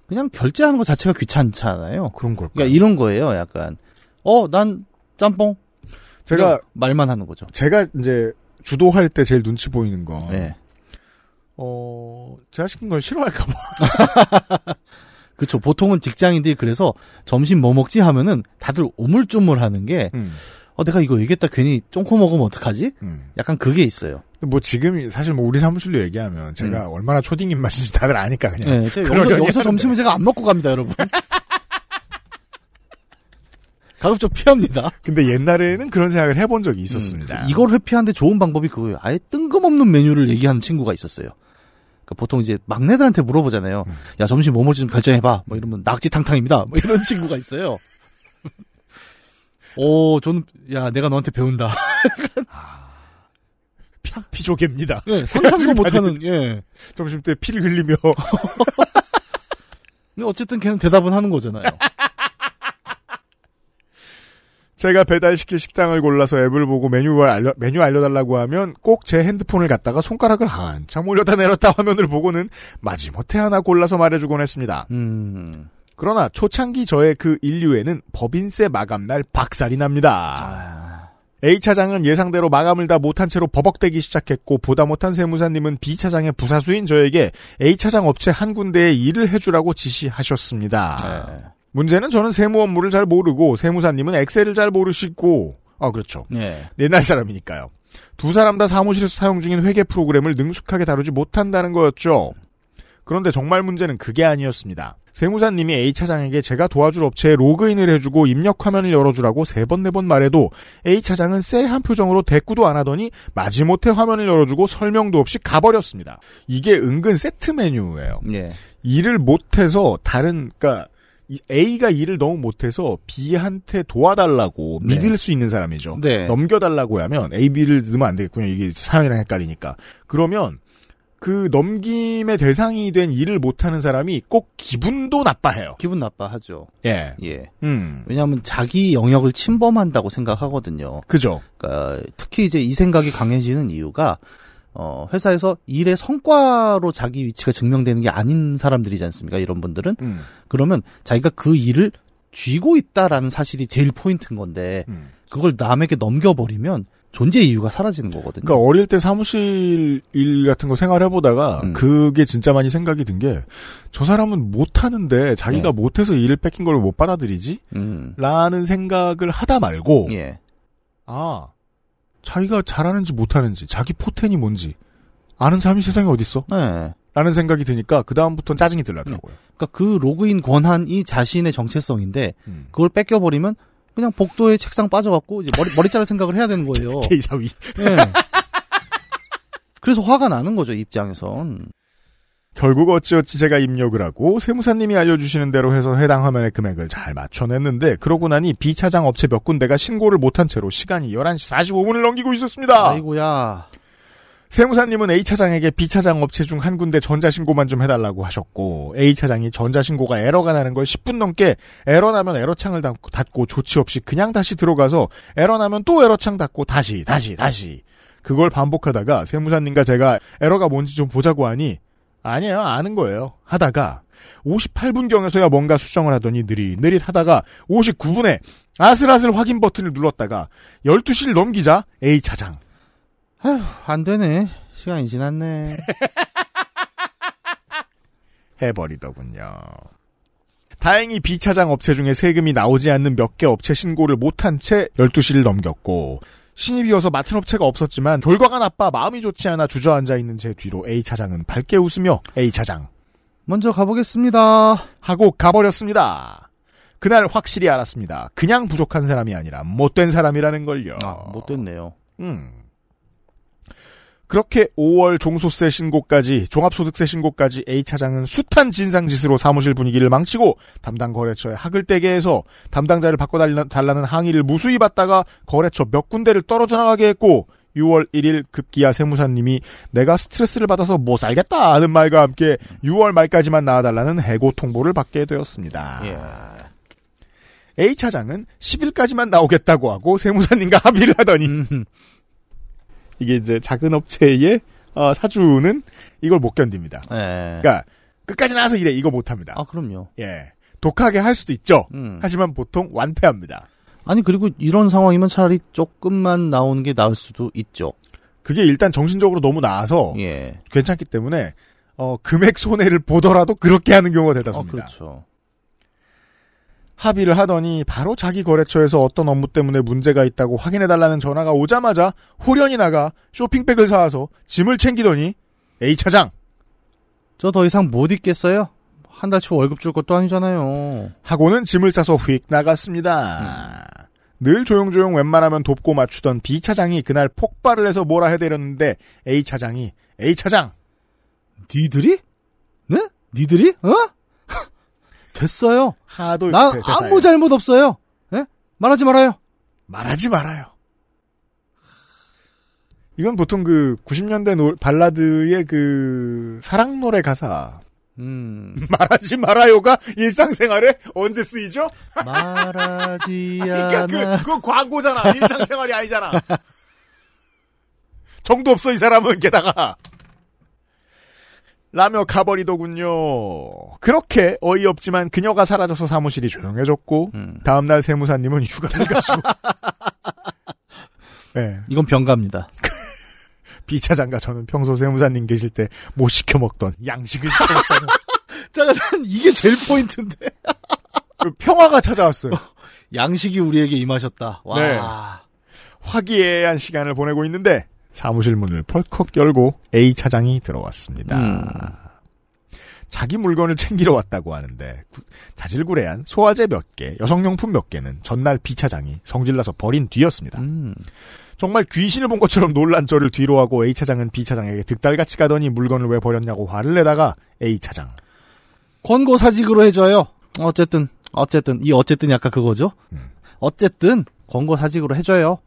그냥 결제하는 것 자체가 귀찮잖아요. 그런 걸까? 그러니까 이런 거예요. 약간 어, 난 짬뽕. 제가 말만 하는 거죠. 제가 이제 주도할 때 제일 눈치 보이는 거. 예. 어, 제가 시킨 걸 싫어할까봐. 그쵸. 보통은 직장인들이 그래서 점심 뭐 먹지 하면은 다들 우물쭈물 하는 게, 음, 어, 내가 이거 얘기했다 괜히 쫑코 먹으면 어떡하지? 음. 약간 그게 있어요. 뭐 지금 사실 뭐 우리 사무실로 얘기하면 제가 얼마나 초딩 입맛인지 다들 아니까 그냥. 그러려니 여기서, 여기서. 점심은 제가 안 먹고 갑니다, 여러분. 가급적 피합니다. 근데 옛날에는 그런 생각을 해본 적이 있었습니다. 음, 이걸 회피하는데 좋은 방법이 그거예요. 아예 뜬금없는 메뉴를 얘기하는 친구가 있었어요. 그러니까 보통 이제 막내들한테 물어보잖아요. 음. 야 점심 뭐 먹지 좀 결정해봐. 뭐 이러면 낙지탕탕입니다. 뭐 이런 친구가 있어요. 오, 저는 야 내가 너한테 배운다. 피조개입니다. 예, 상상도 못하는. 예. 점심 때 피를 흘리며 근데 어쨌든 걔는 대답은 하는 거잖아요. 제가 배달시킬 식당을 골라서 앱을 보고 메뉴를 알려, 메뉴 알려달라고 하면 꼭 제 핸드폰을 갖다가 손가락을 한참 올렸다 내렸다 화면을 보고는 마지못해 하나 골라서 말해주곤 했습니다. 음. 그러나 초창기 저의 그 인류에는 법인세 마감날 박살이 납니다. 아, A차장은 예상대로 마감을 다 못한 채로 버벅대기 시작했고 보다 못한 세무사님은 B차장의 부사수인 저에게 A차장 업체 한 군데에 일을 해주라고 지시하셨습니다. 네. 문제는 저는 세무 업무를 잘 모르고 세무사님은 엑셀을 잘 모르시고 아 그렇죠. 네. 옛날 사람이니까요. 두 사람 다 사무실에서 사용 중인 회계 프로그램을 능숙하게 다루지 못한다는 거였죠. 그런데 정말 문제는 그게 아니었습니다. 세무사님이 A차장에게 제가 도와줄 업체에 로그인을 해주고 입력 화면을 열어주라고 세 번 네번 말해도 A차장은 쎄한 표정으로 대꾸도 안 하더니 마지못해 화면을 열어주고 설명도 없이 가버렸습니다. 이게 은근 세트 메뉴예요. 예. 일을 못해서 다른 그러니까 이 A가 일을 너무 못해서 B한테 도와달라고 네. 믿을 수 있는 사람이죠. 네. 넘겨달라고 하면 A, B를 넣으면 안 되겠군요. 이게 사연이랑 헷갈리니까. 그러면 그 넘김의 대상이 된 일을 못하는 사람이 꼭 기분도 나빠해요. 기분 나빠하죠. 예. 예. 음. 왜냐하면 자기 영역을 침범한다고 생각하거든요. 그죠. 그러니까 특히 이제 이 생각이 강해지는 이유가 어, 회사에서 일의 성과로 자기 위치가 증명되는 게 아닌 사람들이지 않습니까? 이런 분들은 음. 그러면 자기가 그 일을 쥐고 있다라는 사실이 제일 포인트인 건데 음. 그걸 남에게 넘겨버리면 존재 이유가 사라지는 거거든요. 그러니까 어릴 때 사무실 일 같은 거 생활해보다가 음. 그게 진짜 많이 생각이 든 게 저 사람은 못하는데 자기가 네. 못해서 일을 뺏긴 걸 못 받아들이지? 음. 라는 생각을 하다 말고 예. 아 자기가 잘하는지 못하는지 자기 포텐이 뭔지 아는 사람이 세상에 어딨어? 네. 라는 생각이 드니까 그 다음부터는 짜증이 들더라고요. 그러니까 그 로그인 권한이 자신의 정체성인데 음. 그걸 뺏겨 버리면 그냥 복도에 책상 빠져갖고 이제 머리 머리 자를 생각을 해야 되는 거예요. K사위. 예. 그래서 화가 나는 거죠 입장에선. 결국 어찌어찌 제가 입력을 하고 세무사님이 알려주시는 대로 해서 해당 화면의 금액을 잘 맞춰냈는데 그러고 나니 B차장 업체 몇 군데가 신고를 못한 채로 시간이 11시 45분을 넘기고 있었습니다. 아이고야. 세무사님은 A차장에게 B차장 업체 중 한 군데 전자신고만 좀 해달라고 하셨고 A차장이 전자신고가 에러가 나는 걸 10분 넘게 에러 나면 에러창을 닫고 조치 없이 그냥 다시 들어가서 에러 나면 또 에러창 닫고 다시 다시 다시 그걸 반복하다가 세무사님과 제가 에러가 뭔지 좀 보자고 하니 아니에요 아는 거예요 하다가 58분경에서야 뭔가 수정을 하더니 느릿느릿 하다가 59분에 아슬아슬 확인 버튼을 눌렀다가 12시를 넘기자 A차장 아휴 안 되네. 시간이 지났네. 해버리더군요. 다행히 B차장 업체 중에 세금이 나오지 않는 몇 개 업체 신고를 못한 채 12시를 넘겼고 신입이어서 맡은 업체가 없었지만 결과가 나빠 마음이 좋지 않아 주저앉아 있는 제 뒤로 A차장은 밝게 웃으며 A차장 먼저 가보겠습니다. 하고 가버렸습니다. 그날 확실히 알았습니다. 그냥 부족한 사람이 아니라 못된 사람이라는 걸요. 아, 못 됐네요. 음. 그렇게 5월 종소세 신고까지 종합소득세 신고까지 A 차장은 숱한 진상짓으로 사무실 분위기를 망치고 담당 거래처에 학을 떼게 해서 담당자를 바꿔달라는 항의를 무수히 받다가 거래처 몇 군데를 떨어져 나가게 했고 6월 1일 급기야 세무사님이 내가 스트레스를 받아서 못 살겠다 하는 말과 함께 6월 말까지만 나와달라는 해고 통보를 받게 되었습니다. 예. A 차장은 10일까지만 나오겠다고 하고 세무사님과 합의를 하더니 음, 이게 이제 작은 업체의 어, 사주는 이걸 못 견딥니다. 예. 그러니까 끝까지 나와서 이래 이거 못 합니다. 아 그럼요. 예. 독하게 할 수도 있죠. 음. 하지만 보통 완패합니다. 아니 그리고 이런 상황이면 차라리 조금만 나오는 게 나을 수도 있죠. 그게 일단 정신적으로 너무 나아서 예. 괜찮기 때문에 어, 금액 손해를 보더라도 그렇게 하는 경우가 어, 대다수입니다. 그렇죠. 합의를 하더니 바로 자기 거래처에서 어떤 업무 때문에 문제가 있다고 확인해달라는 전화가 오자마자 후련히 나가 쇼핑백을 사와서 짐을 챙기더니 A 차장 저 더 이상 못 있겠어요. 한 달치 월급 줄 것도 아니잖아요. 하고는 짐을 싸서 휙 나갔습니다. 늘 조용조용 웬만하면 돕고 맞추던 B 차장이 그날 폭발을 해서 뭐라 해대렸는데 A 차장이 A 차장 니들이? 네? 니들이? 어? 됐어요. 하도 나 대-. 아무 잘못 없어요. 예? 말하지 말아요. 말하지 말아요. 이건 보통 그 90년대 노- 발라드의 그 사랑 노래 가사 음. 말하지 말아요가 일상생활에 언제 쓰이죠? 말하지 그러니까 않아. 그, 그건 광고잖아. 일상생활이 아니잖아. 정도 없어, 이 사람은, 게다가. 라며 가버리더군요. 그렇게 어이없지만 그녀가 사라져서 사무실이 조용해졌고, 음. 다음날 세무사님은 휴가를 가시고, 네, 이건 병가입니다. B 차장과 저는 평소 세무사님 계실 때 못 시켜 먹던 양식을 시켜 자, 난 이게 제일 포인트인데. 그 평화가 찾아왔어요. 양식이 우리에게 임하셨다. 와. 네. 화기애애한 시간을 보내고 있는데 사무실 문을 펄컥 열고 A 차장이 들어왔습니다. 음. 자기 물건을 챙기러 왔다고 하는데 구- 자질구레한 소화제 몇 개, 여성용품 몇 개는 전날 B 차장이 성질나서 버린 뒤였습니다. 음. 정말 귀신을 본 것처럼 놀란 저를 뒤로 하고 A 차장은 B 차장에게 득달같이 가더니 물건을 왜 버렸냐고 화를 내다가 A 차장 권고 사직으로 해줘요. 어쨌든, 어쨌든, 이 어쨌든 약간 그거죠? 음. 어쨌든, 권고 사직으로 해줘요.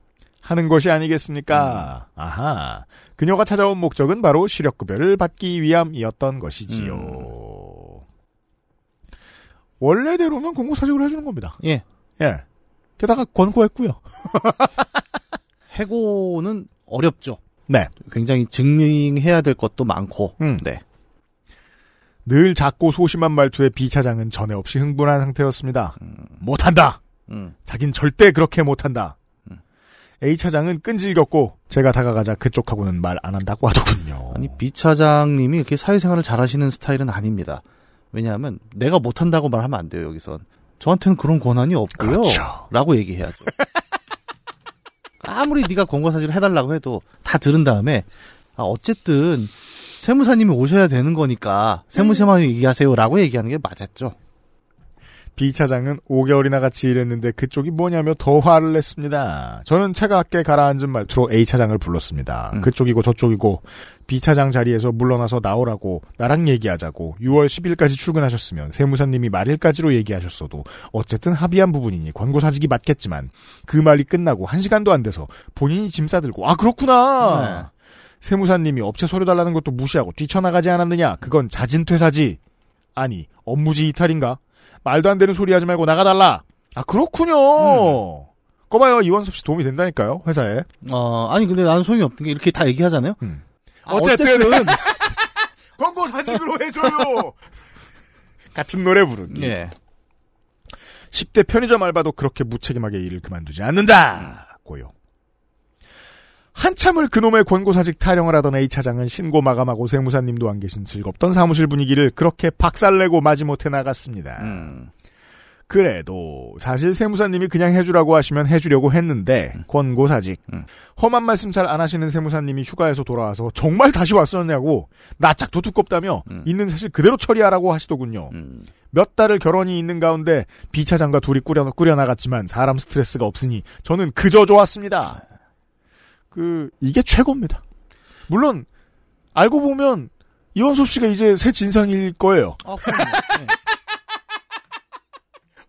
하는 것이 아니겠습니까? 아하. 그녀가 찾아온 목적은 바로 시력급여를 받기 위함이었던 것이지요. 원래대로면 공고사직으로 해주는 겁니다. 예. 예. 게다가 권고했고요. 해고는 어렵죠. 네. 굉장히 증명해야 될 것도 많고. 음. 네. 늘 작고 소심한 말투의 B 차장은 전에 없이 흥분한 상태였습니다. 못한다. 음. 자긴 절대 그렇게 못한다. 음. A 차장은 끈질겼고 제가 다가가자 그쪽하고는 말 안 한다고 하더군요. 아니, B 차장님이 이렇게 사회생활을 잘 하시는 스타일은 아닙니다. 왜냐하면, 내가 못한다고 말하면 안 돼요, 여기선. 저한테는 그런 권한이 없고요. 그렇죠. 라고 얘기해야죠. 아무리 네가 권고사직을 해달라고 해도 다 들은 다음에, 아, 어쨌든, 세무사님이 오셔야 되는 거니까, 세무사만 얘기하세요라고 얘기하는 게 맞았죠. B 차장은 5개월이나 같이 일했는데 그쪽이 뭐냐며 더 화를 냈습니다. 저는 차갑게 가라앉은 말투로 A 차장을 불렀습니다. 음. 그쪽이고 저쪽이고 B 차장 자리에서 물러나서 나오라고 나랑 얘기하자고 6월 10일까지 출근하셨으면 세무사님이 말일까지로 얘기하셨어도 어쨌든 합의한 부분이니 권고 사직이 맞겠지만 그 말이 끝나고 1시간도 안 돼서 본인이 짐 싸들고 아 그렇구나. 세무사님이 업체 서류 달라는 것도 무시하고 뛰쳐나가지 않았느냐? 그건 자진 퇴사지. 아니, 업무지 이탈인가? 말도 안 되는 소리 하지 말고 나가달라. 아, 그렇군요. 거봐요, 이원섭 씨 도움이 된다니까요, 회사에. 어, 아니, 근데 나는 소용이 없는 게 이렇게 다 얘기하잖아요? 음. 아, 어쨌든. 어쨌든 광고 사직으로 해줘요! 같은 노래 부르니. 예. 10대 편의점 알바도 그렇게 무책임하게 일을 그만두지 않는다. 고요. 한참을 그놈의 권고사직 타령을 하던 A 차장은 신고 마감하고 세무사님도 안 계신 즐겁던 사무실 분위기를 그렇게 박살내고 마지못해 나갔습니다. 음. 그래도 사실 세무사님이 그냥 해주라고 하시면 해주려고 했는데 권고사직 음. 험한 말씀 잘 안 하시는 세무사님이 휴가에서 돌아와서 정말 다시 왔었냐고 낯짝도 두껍다며 음. 있는 사실 그대로 처리하라고 하시더군요. 음. 몇 달을 결혼이 있는 가운데 B 차장과 둘이 꾸려, 꾸려나갔지만 사람 스트레스가 없으니 저는 그저 좋았습니다. 그 이게 최고입니다. 물론 알고 보면 이원섭 씨가 이제 새 진상일 거예요. 아, 그럼요.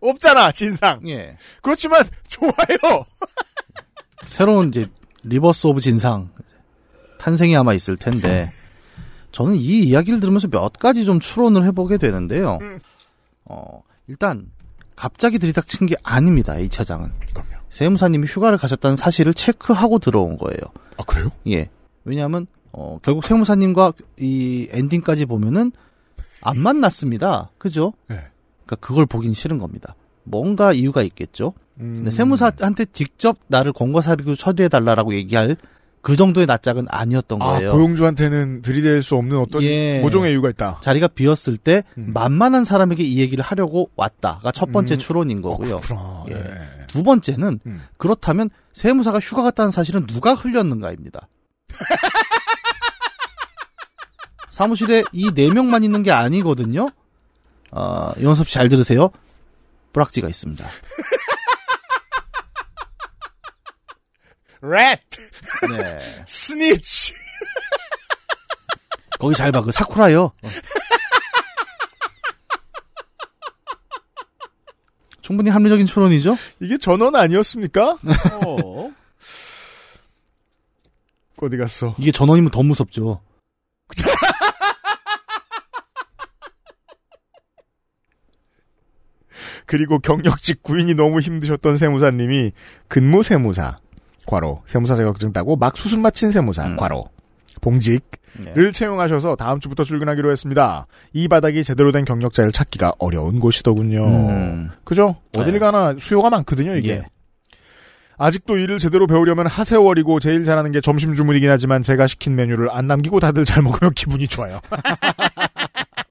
없잖아 진상. 예. 예. 그렇지만 좋아요. 새로운 이제 reverse of 진상 탄생이 아마 있을 텐데 저는 이 이야기를 들으면서 몇 가지 좀 추론을 해보게 되는데요. 음. 어, 일단 갑자기 들이닥친 게 아닙니다. 이 차장은 그럼요. 세무사님이 휴가를 가셨다는 사실을 체크하고 들어온 거예요. 아 그래요? 예. 왜냐하면 어, 결국 세무사님과 이 엔딩까지 보면은 안 만났습니다. 그죠? 네. 그러니까 그걸 보긴 싫은 겁니다. 뭔가 이유가 있겠죠. 음. 근데 세무사한테 직접 나를 권고사리로 처리해 달라라고 얘기할 그 정도의 낯짝은 아니었던 아 거예요. 고용주한테는 들이댈 수 없는 어떤 예. 모종의 이유가 있다. 자리가 비었을 때 음. 만만한 사람에게 이 얘기를 하려고 왔다가 첫 번째 음. 추론인 어, 거고요. 그렇구나. 예. 네. 두 번째는 음. 그렇다면 세무사가 휴가 갔다는 사실은 누가 흘렸는가입니다. 사무실에 이 네 명만 있는 게 아니거든요. 어, 연섭 씨잘 들으세요. 뿌락지가 있습니다. 렛 네. 스니치. 거기 잘 봐. 그 사쿠라요. 어. 충분히 합리적인 추론이죠? 이게 전원 아니었습니까? 네. 어. 그 어디 갔어? 이게 전원이면 더 무섭죠. 그리고 경력직 구인이 너무 힘드셨던 세무사님이 근무 세무사 과로 세무사 자격증 따고 막 수술 마친 세무사 음. 과로 봉직을 네. 채용하셔서 다음 주부터 출근하기로 했습니다. 이 바닥이 제대로 된 경력자를 찾기가 어려운 곳이더군요. 음. 그죠? 어딜 네. 가나 수요가 많거든요, 이게. 예. 아직도 일을 제대로 배우려면 하세월이고 제일 잘하는 게 점심 주문이긴 하지만 제가 시킨 메뉴를 안 남기고 다들 잘 먹으면 기분이 좋아요.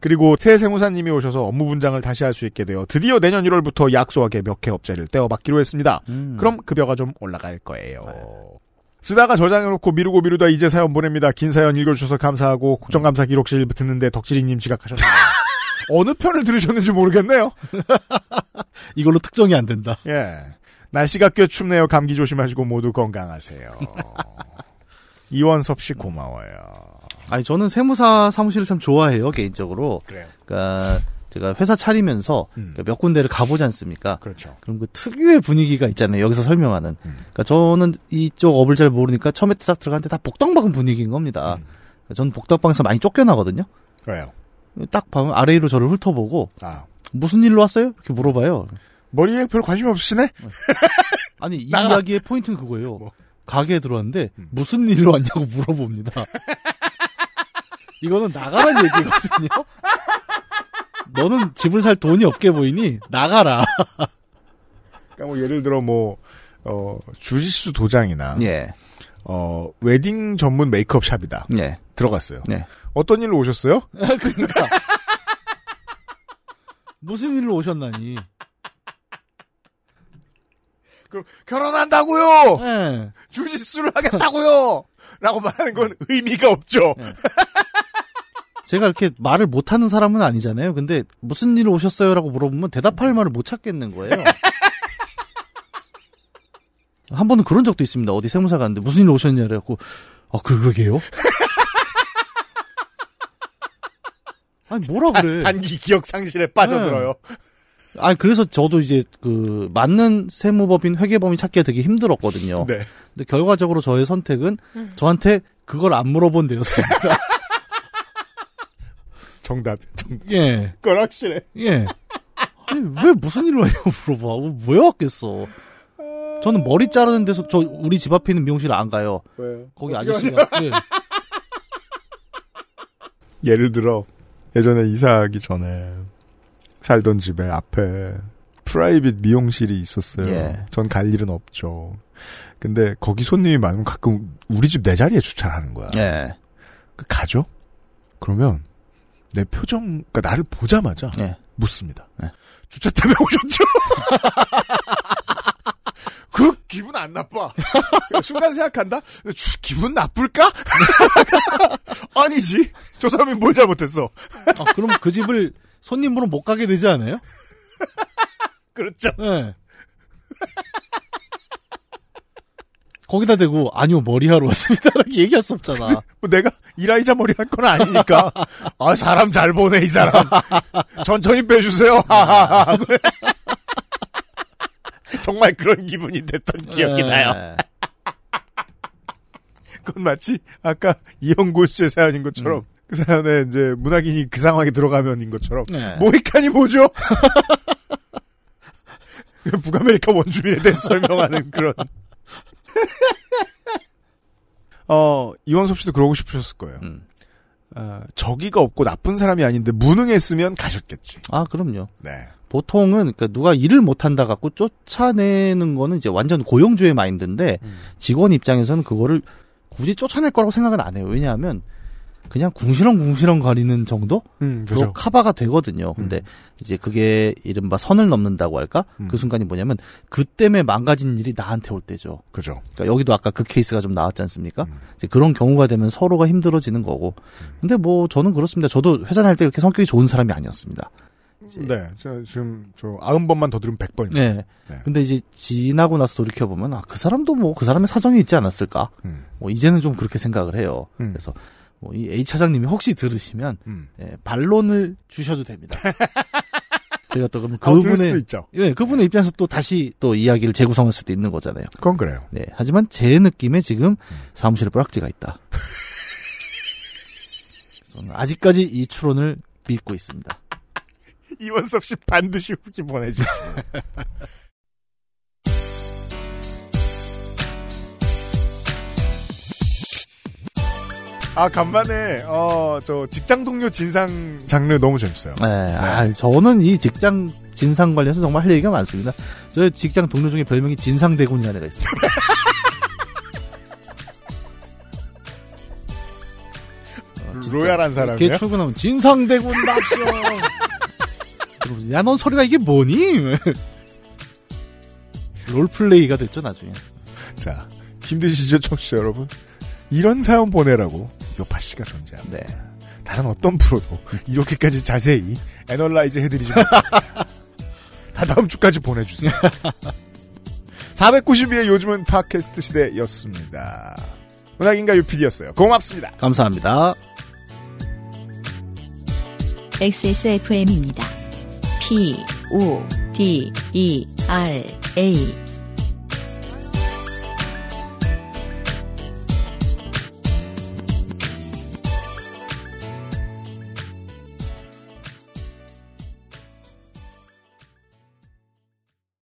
그리고 태세무사님이 오셔서 업무 분장을 다시 할 수 있게 되어 드디어 내년 1월부터 약소하게 몇 개 업체를 떼어받기로 했습니다. 음. 그럼 급여가 좀 올라갈 거예요. 쓰다가 저장해놓고 미루고 미루다 이제 사연 보냅니다. 긴 사연 읽어주셔서 감사하고 국정감사 기록실 듣는데 덕질이님 지각하셨네요. 어느 편을 들으셨는지 모르겠네요. 이걸로 특정이 안 된다. 예. 날씨가 꽤 춥네요. 감기 조심하시고 모두 건강하세요. 이원섭 씨 고마워요. 아니 저는 세무사 사무실을 참 좋아해요 개인적으로. 그래요. 그러니까 제가 회사 차리면서 음. 몇 군데를 가보지 않습니까? 그렇죠. 그럼 그 특유의 분위기가 있잖아요. 여기서 설명하는. 음. 그러니까 저는 이쪽 업을 잘 모르니까 처음에 딱 들어갔는데 다 복덕방은 분위기인 겁니다. 음. 그러니까 저는 복덕방에서 많이 쫓겨나거든요. 왜요? 딱 보면 아래로 저를 훑어보고 아. 무슨 일로 왔어요? 이렇게 물어봐요. 머리에 별 관심 없으시네? 아니 이 나가. 이야기의 포인트는 그거예요. 뭐. 가게에 들어왔는데 음. 무슨 일로 왔냐고 물어봅니다. 이거는 나가란 얘기거든요. 너는 집을 살 돈이 없게 보이니 나가라. 그러니까 뭐 예를 들어 뭐, 어, 주짓수 도장이나, 예, 어, 웨딩 전문 메이크업 샵이다. 예, 들어갔어요. 네. 어떤 일로 오셨어요? 그러니까 무슨 일로 오셨나니? 그럼 결혼한다고요! 예. 주짓수를 하겠다고요! 라고 말하는 건 의미가 없죠. 제가 이렇게 말을 못하는 사람은 아니잖아요. 근데 무슨 일로 오셨어요라고 물어보면 대답할 말을 못 찾겠는 거예요. 한 번은 그런 적도 있습니다. 어디 세무사 갔는데 무슨 일로 오셨냐 그래갖고 아 그러게요. 아니 뭐라 그래. 단기 기억 상실에 빠져들어요. 아니 그래서 저도 이제 그 맞는 세무법인 회계법인 찾기가 되게 힘들었거든요. 네. 근데 결과적으로 저의 선택은 저한테 그걸 안 물어본 데였습니다. 정답. 정, 예. 그건 확실해. 예. 아니, 왜 무슨 일로 왔냐고 물어봐. 왜 왔겠어. 저는 머리 자르는 데서, 저, 우리 집 앞에 있는 미용실 안 가요. 왜요? 거기 아저씨가. 예. 예를 들어 예전에 이사하기 전에 살던 집에 앞에 프라이빗 미용실이 있었어요. 예. 전갈 일은 없죠. 근데 거기 손님이 많으면 가끔 우리 집 내 자리에 주차를 하는 거야. 예. 그 가죠? 그러면 내 표정, 그러니까 나를 보자마자 예. 묻습니다. 예. 주차 때문에 오셨죠? 그 기분 안 나빠. 순간 생각한다. 주- 기분 나쁠까? 아니지. 저 사람이 뭘 잘못했어. 아, 그럼 그 집을 손님으로 못 가게 되지 않아요? 그렇죠. 예. 거기다 대고, 아니요, 머리하러 왔습니다. 이렇게 얘기할 수 없잖아. 뭐 내가 이라이자 머리 할 건 아니니까. 아 사람 잘 보네 이 사람. 천천히 빼주세요. 정말 그런 기분이 됐던 기억이 예. 나요. 그건 마치 아까 이영곤 씨의 사연인 것처럼 그 사연에 이제 문학인이 그 상황에 들어가면인 것처럼 네. 모히칸이 뭐죠? 북아메리카 원주민에 대해 설명하는 그런. 어 이원섭 씨도 그러고 싶으셨을 거예요. 음. 어, 적의가 없고 나쁜 사람이 아닌데 무능했으면 가셨겠지. 아, 그럼요. 네. 보통은, 그러니까 누가 일을 못한다 갖고 쫓아내는 거는 이제 완전 고용주의 마인드인데, 음. 직원 입장에서는 그거를 굳이 쫓아낼 거라고 생각은 안 해요. 왜냐하면, 그냥 궁시렁궁시렁 거리는 정도? 음, 로 그죠. 커버가 되거든요. 근데 이제 그게 이른바 선을 넘는다고 할까? 음. 그 순간이 뭐냐면 그 때문에 망가진 일이 나한테 올 때죠. 그죠. 그러니까 여기도 아까 그 케이스가 좀 나왔지 않습니까? 음. 이제 그런 경우가 되면 서로가 힘들어지는 거고. 근데 뭐 저는 그렇습니다. 저도 회사 다닐 때 그렇게 성격이 좋은 사람이 아니었습니다. 네. 저, 지금 저 아흔 번만 더 들으면 백 번입니다. 네. 네. 근데 이제 지나고 나서 돌이켜 보면 아 그 사람도 뭐 그 사람의 사정이 있지 않았을까? 음. 뭐 이제는 좀 그렇게 생각을 해요. 음. 그래서 뭐 이 A 차장님이 혹시 들으시면 음. 예, 반론을 주셔도 됩니다. 제가 또 그럼 어, 그분의 있죠. 예, 그분의 입장에서 또 다시 또 이야기를 재구성할 수도 있는 거잖아요. 그건 그래요. 네. 하지만 제 느낌에 지금 사무실에 뿌락지가 있다. 저는 아직까지 이 추론을 믿고 있습니다. 이원섭 씨 반드시 후기 보내주시고. 아, 간만에, 어, 저, 직장 동료 진상 장르 너무 재밌어요. 네, 아, 저는 이 직장 진상 관련해서 정말 할 얘기가 많습니다. 저 직장 동료 중에 별명이 진상 대군이라는 애가 있어요. 어. 로얄한 사람이에요? 걔 출근하면 진상 대군 납시오. 그러면서, 야, 넌 소리가 이게 뭐니? 롤플레이가 됐죠, 나중에. 자, 힘드시죠, 청취자 여러분? 이런 사연 보내라고 요파씨가 존재합니다. 네. 다른 어떤 프로도 이렇게까지 자세히 Analyze 해드리지 못합니다. 다 다음 주까지 보내주세요. 492의 요즘은 팟캐스트 시대였습니다. 문학인과 유피디였어요. 고맙습니다. 감사합니다. XSFM입니다. P, O, D, E, R, A.